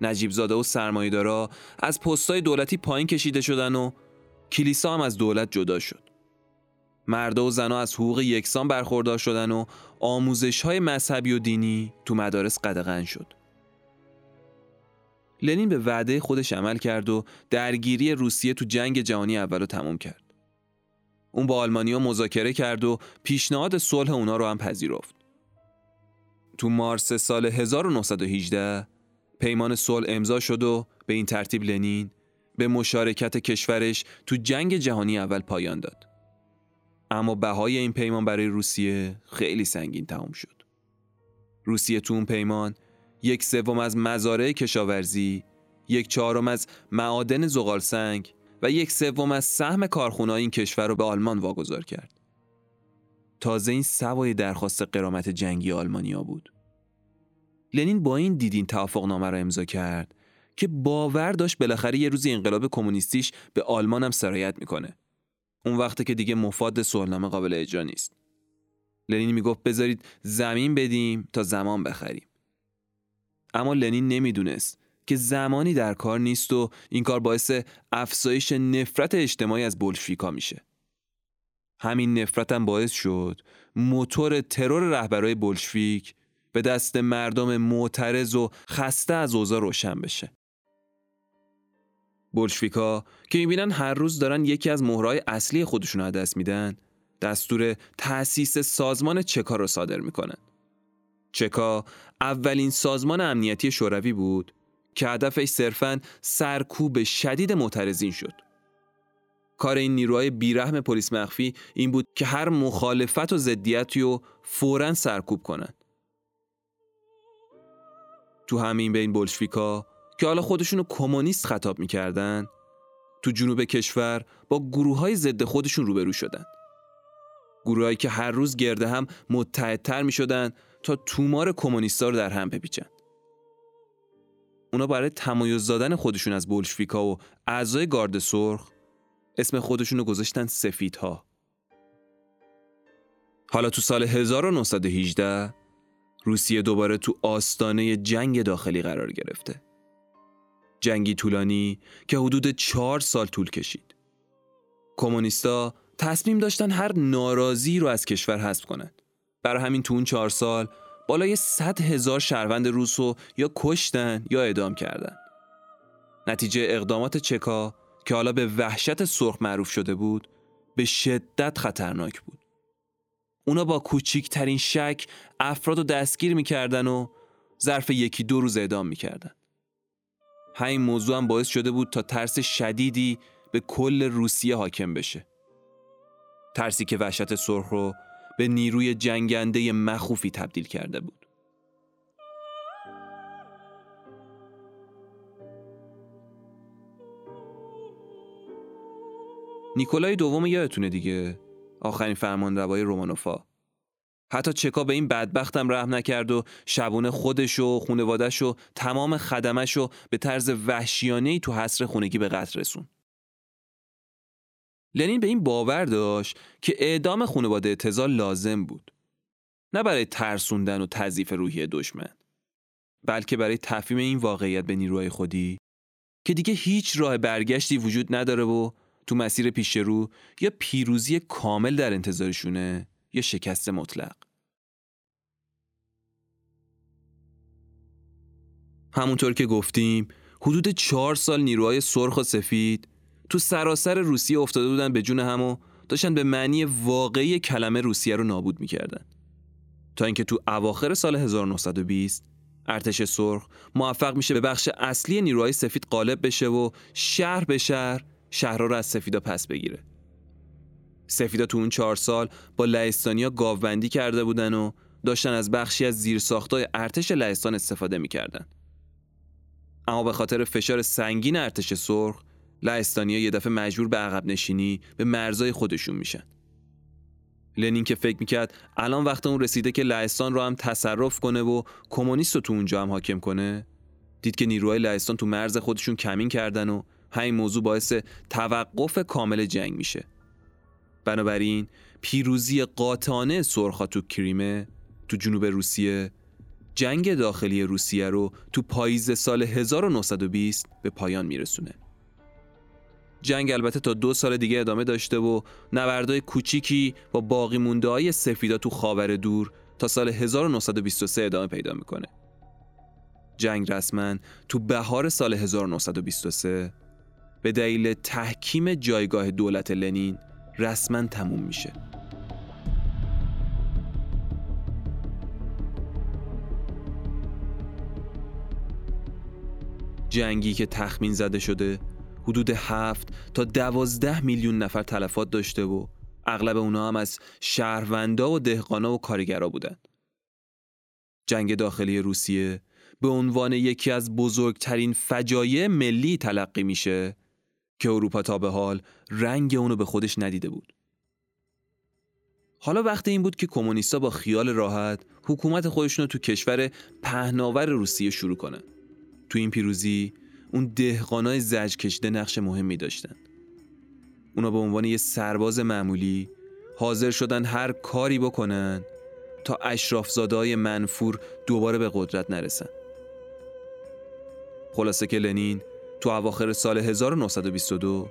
نجیب زاده و سرمایه‌دارا از پستای دولتی پایین کشیده شدن و کلیسا هم از دولت جدا شد. مرد و زنها از حقوق یکسان برخوردار شدن و آموزش های مذهبی و دینی تو مدارس قدغن شد. لنین به وعده خودش عمل کرد و درگیری روسیه تو جنگ جهانی اول رو تموم کرد. اون با آلمانیا مذاکره کرد و پیشنهاد صلح اونا رو هم پذیرفت. تو مارس سال 1918 پیمان صلح امضا شد و به این ترتیب لنین به مشارکت کشورش تو جنگ جهانی اول پایان داد. اما بهای این پیمان برای روسیه خیلی سنگین تمام شد. روسیه تو اون پیمان یک سوم از مزارع کشاورزی، یک چهارم از معادن زغال سنگ و یک سوم از سهم کارخونه این کشور رو به آلمان واگذار کرد. تازه این سوای درخواست قرامت جنگی آلمانیا بود. لنین با این دیدین توافقنامه را امضا کرد که باور داشت بالاخره یه روزی انقلاب کمونیستیش به آلمان هم سرایت می‌کنه. اون وقته که دیگه مفاد صلحنامه قابل اجرا نیست. لنین می‌گفت بذارید زمین بدیم تا زمان بخریم. اما لنین نمی‌دونست که زمانی در کار نیست و این کار باعث افزایش نفرت اجتماعی از بولشویکا میشه. همین نفرت هم باعث شد موتور ترور رهبرای بولشویک به دست مردم معترض و خسته از اوضاع روشن بشه. بولشویکا که می‌بینن هر روز دارن یکی از مهرهای اصلی خودشون رو دست میدن دستور تأسیس سازمان چکا رو صادر می‌کنن. چکا اولین سازمان امنیتی شوروی بود که هدفش صرفاً سرکوب شدید معترضین شد. کار این نیروهای بیرحم پلیس مخفی این بود که هر مخالفت و ضدیتی رو فوراً سرکوب کنند. تو همین بین بولشویکا که حالا خودشونو کمونیست خطاب می‌کردن تو جنوب کشور با گروه های ضد خودشون روبرو شدن. گروهایی که هر روز گرده هم متحدتر می شدن تا تومار کمونیستا رو در هم بپیچن. اونا برای تمایز دادن خودشون از بولشویکا و اعضای گارد سرخ اسم خودشون رو گذاشتن سفیدها. حالا تو سال 1918 روسیه دوباره تو آستانه جنگ داخلی قرار گرفته. جنگی طولانی که حدود چهار سال طول کشید. کمونیستا تصمیم داشتن هر ناراضی رو از کشور حذف کنند. برای همین تو اون چهار سال بالای صد هزار شهروند روس رو یا کشتن یا اعدام کردن. نتیجه اقدامات چکا که حالا به وحشت سرخ معروف شده بود به شدت خطرناک بود. اونا با کوچیکترین شک افراد رو دستگیر می‌کردن و ظرف یکی دو روز اعدام می‌کردن. همین موضوع هم باعث شده بود تا ترس شدیدی به کل روسیه حاکم بشه. ترسی که وحشت سرخ رو به نیروی جنگنده مخوفی تبدیل کرده بود. نیکولای دوم یادتونه دیگه آخرین فرمان روای رومانوفا حتی چکا به این بدبختم رحم نکرد و شبونه خودش و خونوادش و تمام خدمش رو به طرز وحشیانه تو حصر خونگی به قتل رسون. لنین به این باور داشت که اعدام خانواده اتزال لازم بود. نه برای ترسوندن و تضیف روحی دشمن. بلکه برای تفهیم این واقعیت به نیروهای خودی که دیگه هیچ راه برگشتی وجود نداره و تو مسیر پیش رو یا پیروزی کامل در انتظارشونه یا شکست مطلق. همونطور که گفتیم حدود چهار سال نیروهای سرخ و سفید تو سراسر روسیه افتاده بودن به جون هم و داشتن به معنی واقعی کلمه روسیه رو نابود می‌کردن تا اینکه تو اواخر سال 1920 ارتش سرخ موفق میشه به بخش اصلی نیروهای سفید غالب بشه و شهر به شهر شهرها رو از سفیدا پس بگیره. سفیدا تو اون چهار سال با لهستانیا گاوبندی کرده بودن و داشتن از بخشی از زیرساختای ارتش لهستان استفاده می‌کردن. اما به خاطر فشار سنگین ارتش سرخ لهستانیا یه دفعه مجبور به عقب نشینی به مرزای خودشون میشن. لنین که فکر می‌کرد الان وقت اون رسیده که لهستان رو هم تصرف کنه و کمونیست رو تو اونجا هم حاکم کنه دید که نیروهای لهستان تو مرز خودشون کمین کردن و همین موضوع باعث توقف کامل جنگ میشه بنابراین پیروزی قاطعانه سرخا تو کریمه تو جنوب روسیه جنگ داخلی روسیه رو تو پاییز سال 1920 به پایان میرسونه جنگ البته تا دو سال دیگه ادامه داشته و نبردای کوچیکی با باقی مونده های سفیدا تو خاور دور تا سال 1923 ادامه پیدا می‌کنه. جنگ رسما تو بهار سال 1923 به دلیل تحکیم جایگاه دولت لنین رسما تموم میشه. جنگی که تخمین زده شده حدود هفت تا دوازده میلیون نفر تلفات داشته و اغلب اونا هم از شهروندا و دهقانا و کارگرا بودن. جنگ داخلی روسیه به عنوان یکی از بزرگترین فجایع ملی تلقی میشه که اروپا تا به حال رنگ اونو به خودش ندیده بود. حالا وقت این بود که کمونیستا با خیال راحت حکومت خودشون رو تو کشور پهناور روسیه شروع کنن. تو این پیروزی اون دهقانای زج کشیده نقش مهمی داشتن. اونا به عنوان یه سرباز معمولی حاضر شدن هر کاری بکنن تا اشرافزادهای منفور دوباره به قدرت نرسن. خلاصه که لنین تو اواخر سال 1922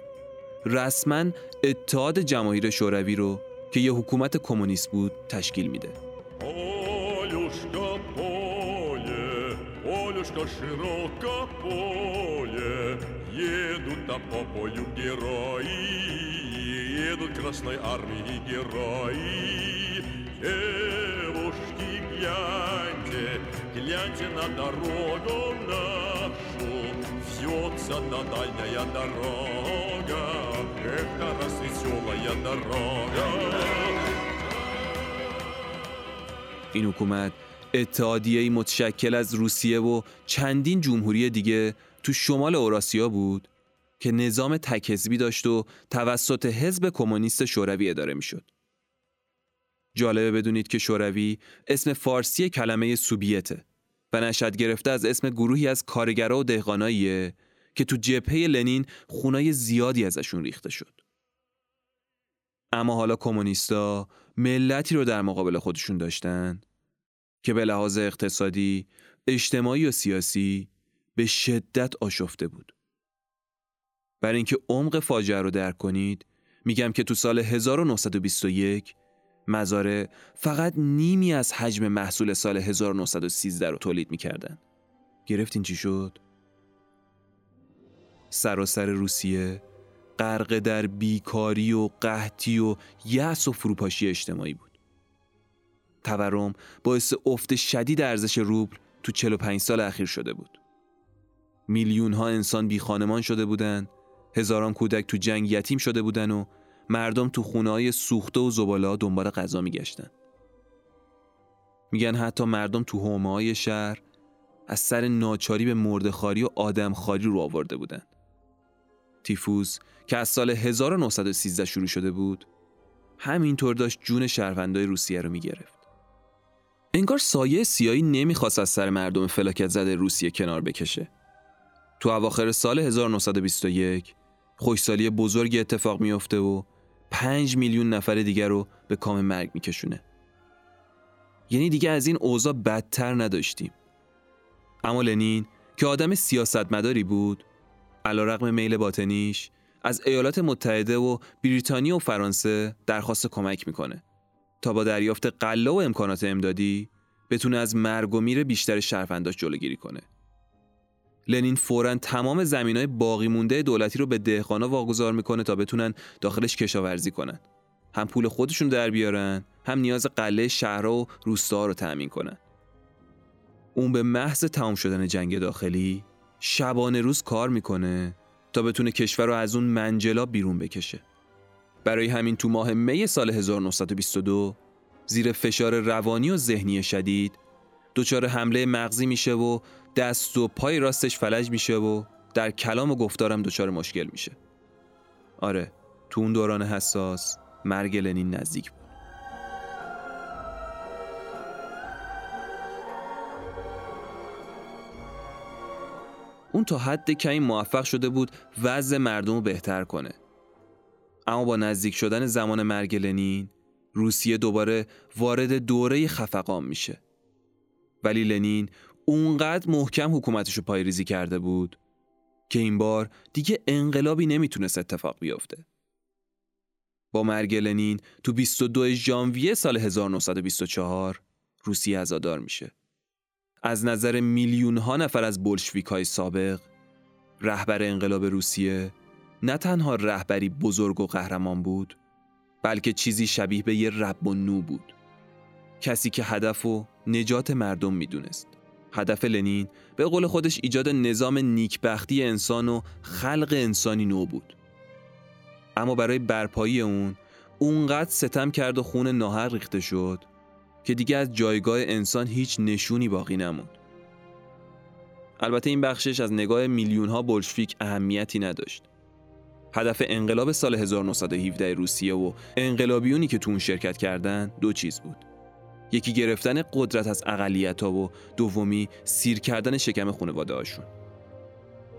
رسما اتحاد جماهیر شوروی رو که یه حکومت کمونیست بود تشکیل میده. едут Красной Армии герои. Девушки, гляньте, гляньте на дорогу нашу, Вьется на дальняя дорога, Эх, раз веселая дорога. این حکومت اتحادیه متشکل از روسیه و چندین جمهوری دیگه تو شمال اوراسیا بود که نظام تکهزبی داشت و توسط حزب کمونیست شوروی اداره میشد. جالبه بدونید که شوروی اسم فارسی کلمه سوبیته و نشد گرفته از اسم گروهی از کارگرا و دهقاناییه که تو جبهه لنین خونای زیادی ازشون ریخته شد. اما حالا کمونیستا ملتی رو در مقابل خودشون داشتن که به لحاظ اقتصادی، اجتماعی و سیاسی به شدت آشفته بود. برای اینکه عمق فاجعه رو درک کنید میگم که تو سال 1921 مزاره فقط نیمی از حجم محصول سال 1913 رو تولید می‌کردن. گرفتین چی شد؟ سراسر روسیه غرق در بیکاری و قحطی و یأس و فروپاشی اجتماعی بود. تورم باعث افت شدید ارزش روبل تو 45 سال اخیر شده بود. میلیون ها انسان بی خانمان شده بودند هزاران کودک تو جنگ یتیم شده بودن و مردم تو خونه های سوخته و زباله دنبال غذا میگشتن. میگن حتی مردم تو حومه های شهر از سر ناچاری به مردخاری و آدمخواری رو آورده بودن. تیفوز که از سال 1913 شروع شده بود همینطور داشت جون شهروندای روسیه رو می‌گرفت. انگار سایه سیایی نمی‌خواست از سر مردم فلاکت زده روسیه کنار بکشه. تو اواخر سال 1921 خوشسالی بزرگی اتفاق میافته و پنج میلیون نفر دیگر رو به کام مرگ میکشونه. یعنی دیگه از این اوضاع بدتر نداشتیم. اما لنین که آدم سیاستمداری بود علا رقم میل باطنیش از ایالات متحده و بریتانیا و فرانسه درخواست کمک می‌کنه تا با دریافت قله و امکانات امدادی بتونه از مرگ و میر بیشتر شهرونداش جلوگیری کنه. لنین فورا تمام زمین های باقی مونده دولتی رو به دهقانا واگذار می‌کنه تا بتونن داخلش کشاورزی کنن. هم پول خودشون در بیارن هم نیاز قله شهرها و روستا رو تأمین کنن. اون به محض تمام شدن جنگ داخلی شبانه روز کار می‌کنه تا بتونه کشور رو از اون منجلا بیرون بکشه. برای همین تو ماه می سال 1922 زیر فشار روانی و ذهنی شدید دچار حمله مغزی میشه و دست و پای راستش فلج میشه و در کلام و گفتارم دچار مشکل میشه. آره تو اون دوران حساس مرگ لنین نزدیک بود. اون تا حد کمی موفق شده بود وضع مردم رو بهتر کنه. اما با نزدیک شدن زمان مرگ لنین روسیه دوباره وارد دوره خفقان میشه. ولی لنین اونقدر محکم حکومتش رو پایریزی کرده بود که این بار دیگه انقلابی نمی‌تونست اتفاق بیفته. با مرگ لنین تو 22 ژانویه سال 1924 روسیه ازادار میشه. از نظر میلیون ها نفر از بلشویک های سابق رهبر انقلاب روسیه نه تنها رهبری بزرگ و قهرمان بود بلکه چیزی شبیه به یه رب و نو بود کسی که هدف و نجات مردم می‌دونست هدف لنین به قول خودش ایجاد نظام نیکبختی انسان و خلق انسانی نو بود. اما برای برپایی اون اونقدر ستم کرد و خون ناهر ریخته شد که دیگه از جایگاه انسان هیچ نشونی باقی نموند. البته این بخشش از نگاه میلیون ها بلشفیک اهمیتی نداشت. هدف انقلاب سال 1917 روسیه و انقلابیونی که تو اون شرکت کردن دو چیز بود. یکی گرفتن قدرت از اقلیت ها و دومی سیر کردن شکم خانواده هاشون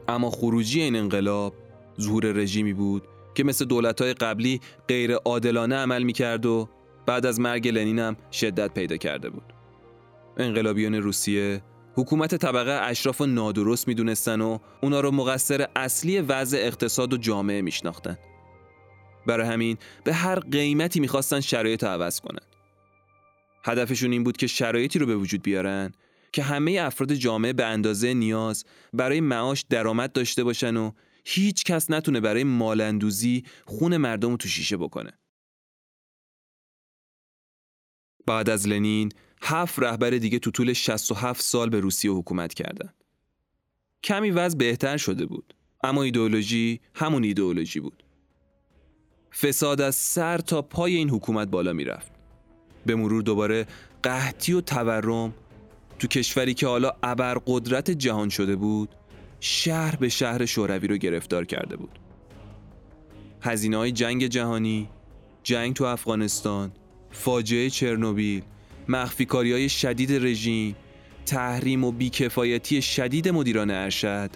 اما خروجی این انقلاب ظهور رژیمی بود که مثل دولت های قبلی غیر عادلانه عمل می کرد و بعد از مرگ لنین هم شدت پیدا کرده بود انقلابیون روسیه حکومت طبقه اشراف و نادرست می‌دونستن و اونا رو مقصر اصلی وضع اقتصاد و جامعه میشناختن. برای همین به هر قیمتی می‌خواستن شرایط عوض کنن. هدفشون این بود که شرایطی رو به وجود بیارن که همه افراد جامعه به اندازه نیاز برای معاش درآمد داشته باشن و هیچ کس نتونه برای مالندوزی خون مردم رو تو شیشه بکنه. بعد از لنین هفت رهبر دیگه تو طول 67 سال به روسیه حکومت کردند. کمی وضع بهتر شده بود اما ایدئولوژی همون ایدئولوژی بود. فساد از سر تا پای این حکومت بالا می‌رفت. به مرور دوباره قحطی و تورم تو کشوری که حالا ابرقدرت جهان شده بود شهر به شهر شوروی رو گرفتار کرده بود. هزینه های جنگ جهانی، جنگ تو افغانستان، فاجعه چرنوبیل، مخفی های شدید رژیم، تحریم و بیکفایتی شدید مدیران ارشد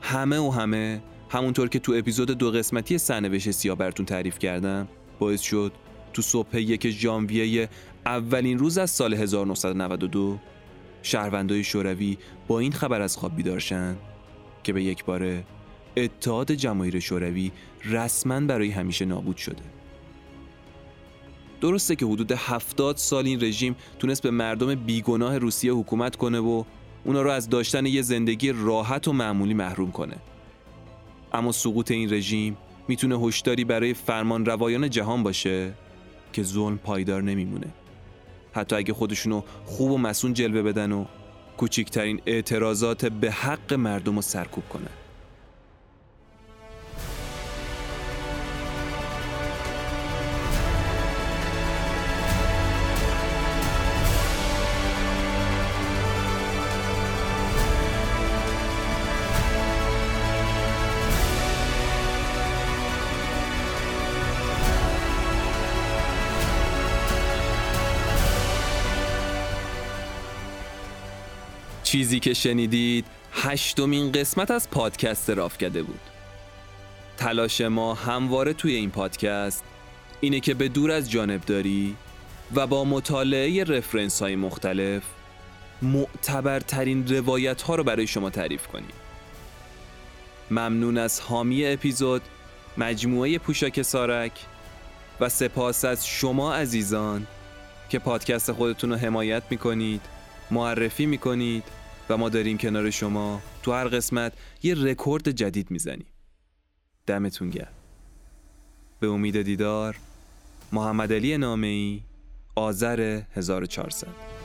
همه و همه همونطور که تو اپیزود دو قسمتی سرنوشت سیاه براتون تعریف کردم باعث شد تو صبح یک ژانویه اولین روز از سال 1992 شهروندای شوروی با این خبر از خواب بیدارشن که به یک باره اتحاد جماهیر شوروی رسما برای همیشه نابود شده. درسته که حدود هفتاد سال این رژیم تونست به مردم بیگناه روسیه حکومت کنه و اونا رو از داشتن یه زندگی راحت و معمولی محروم کنه. اما سقوط این رژیم می‌تونه هشداری برای فرمان روایان جهان باشه؟ که ظلم پایدار نمیمونه. حتی اگه خودشونو خوب و مسون جلوه بدن و کوچکترین اعتراضات به حق مردم رو سرکوب کنن. چیزی که شنیدید هشتمین قسمت از پادکست رافکده بود. تلاش ما همواره توی این پادکست اینه که به دور از جانبداری و با مطالعه رفرنس های مختلف معتبرترین روایت ها رو برای شما تعریف کنیم. ممنون از حامی اپیزود مجموعه پوشاک سارک و سپاس از شما عزیزان که پادکست خودتون رو حمایت می‌کنید معرفی می‌کنید و ما داریم کنار شما تو هر قسمت یه رکورد جدید می‌زنیم. دمتون گرم. به امید دیدار محمد علی نامه آذر 1400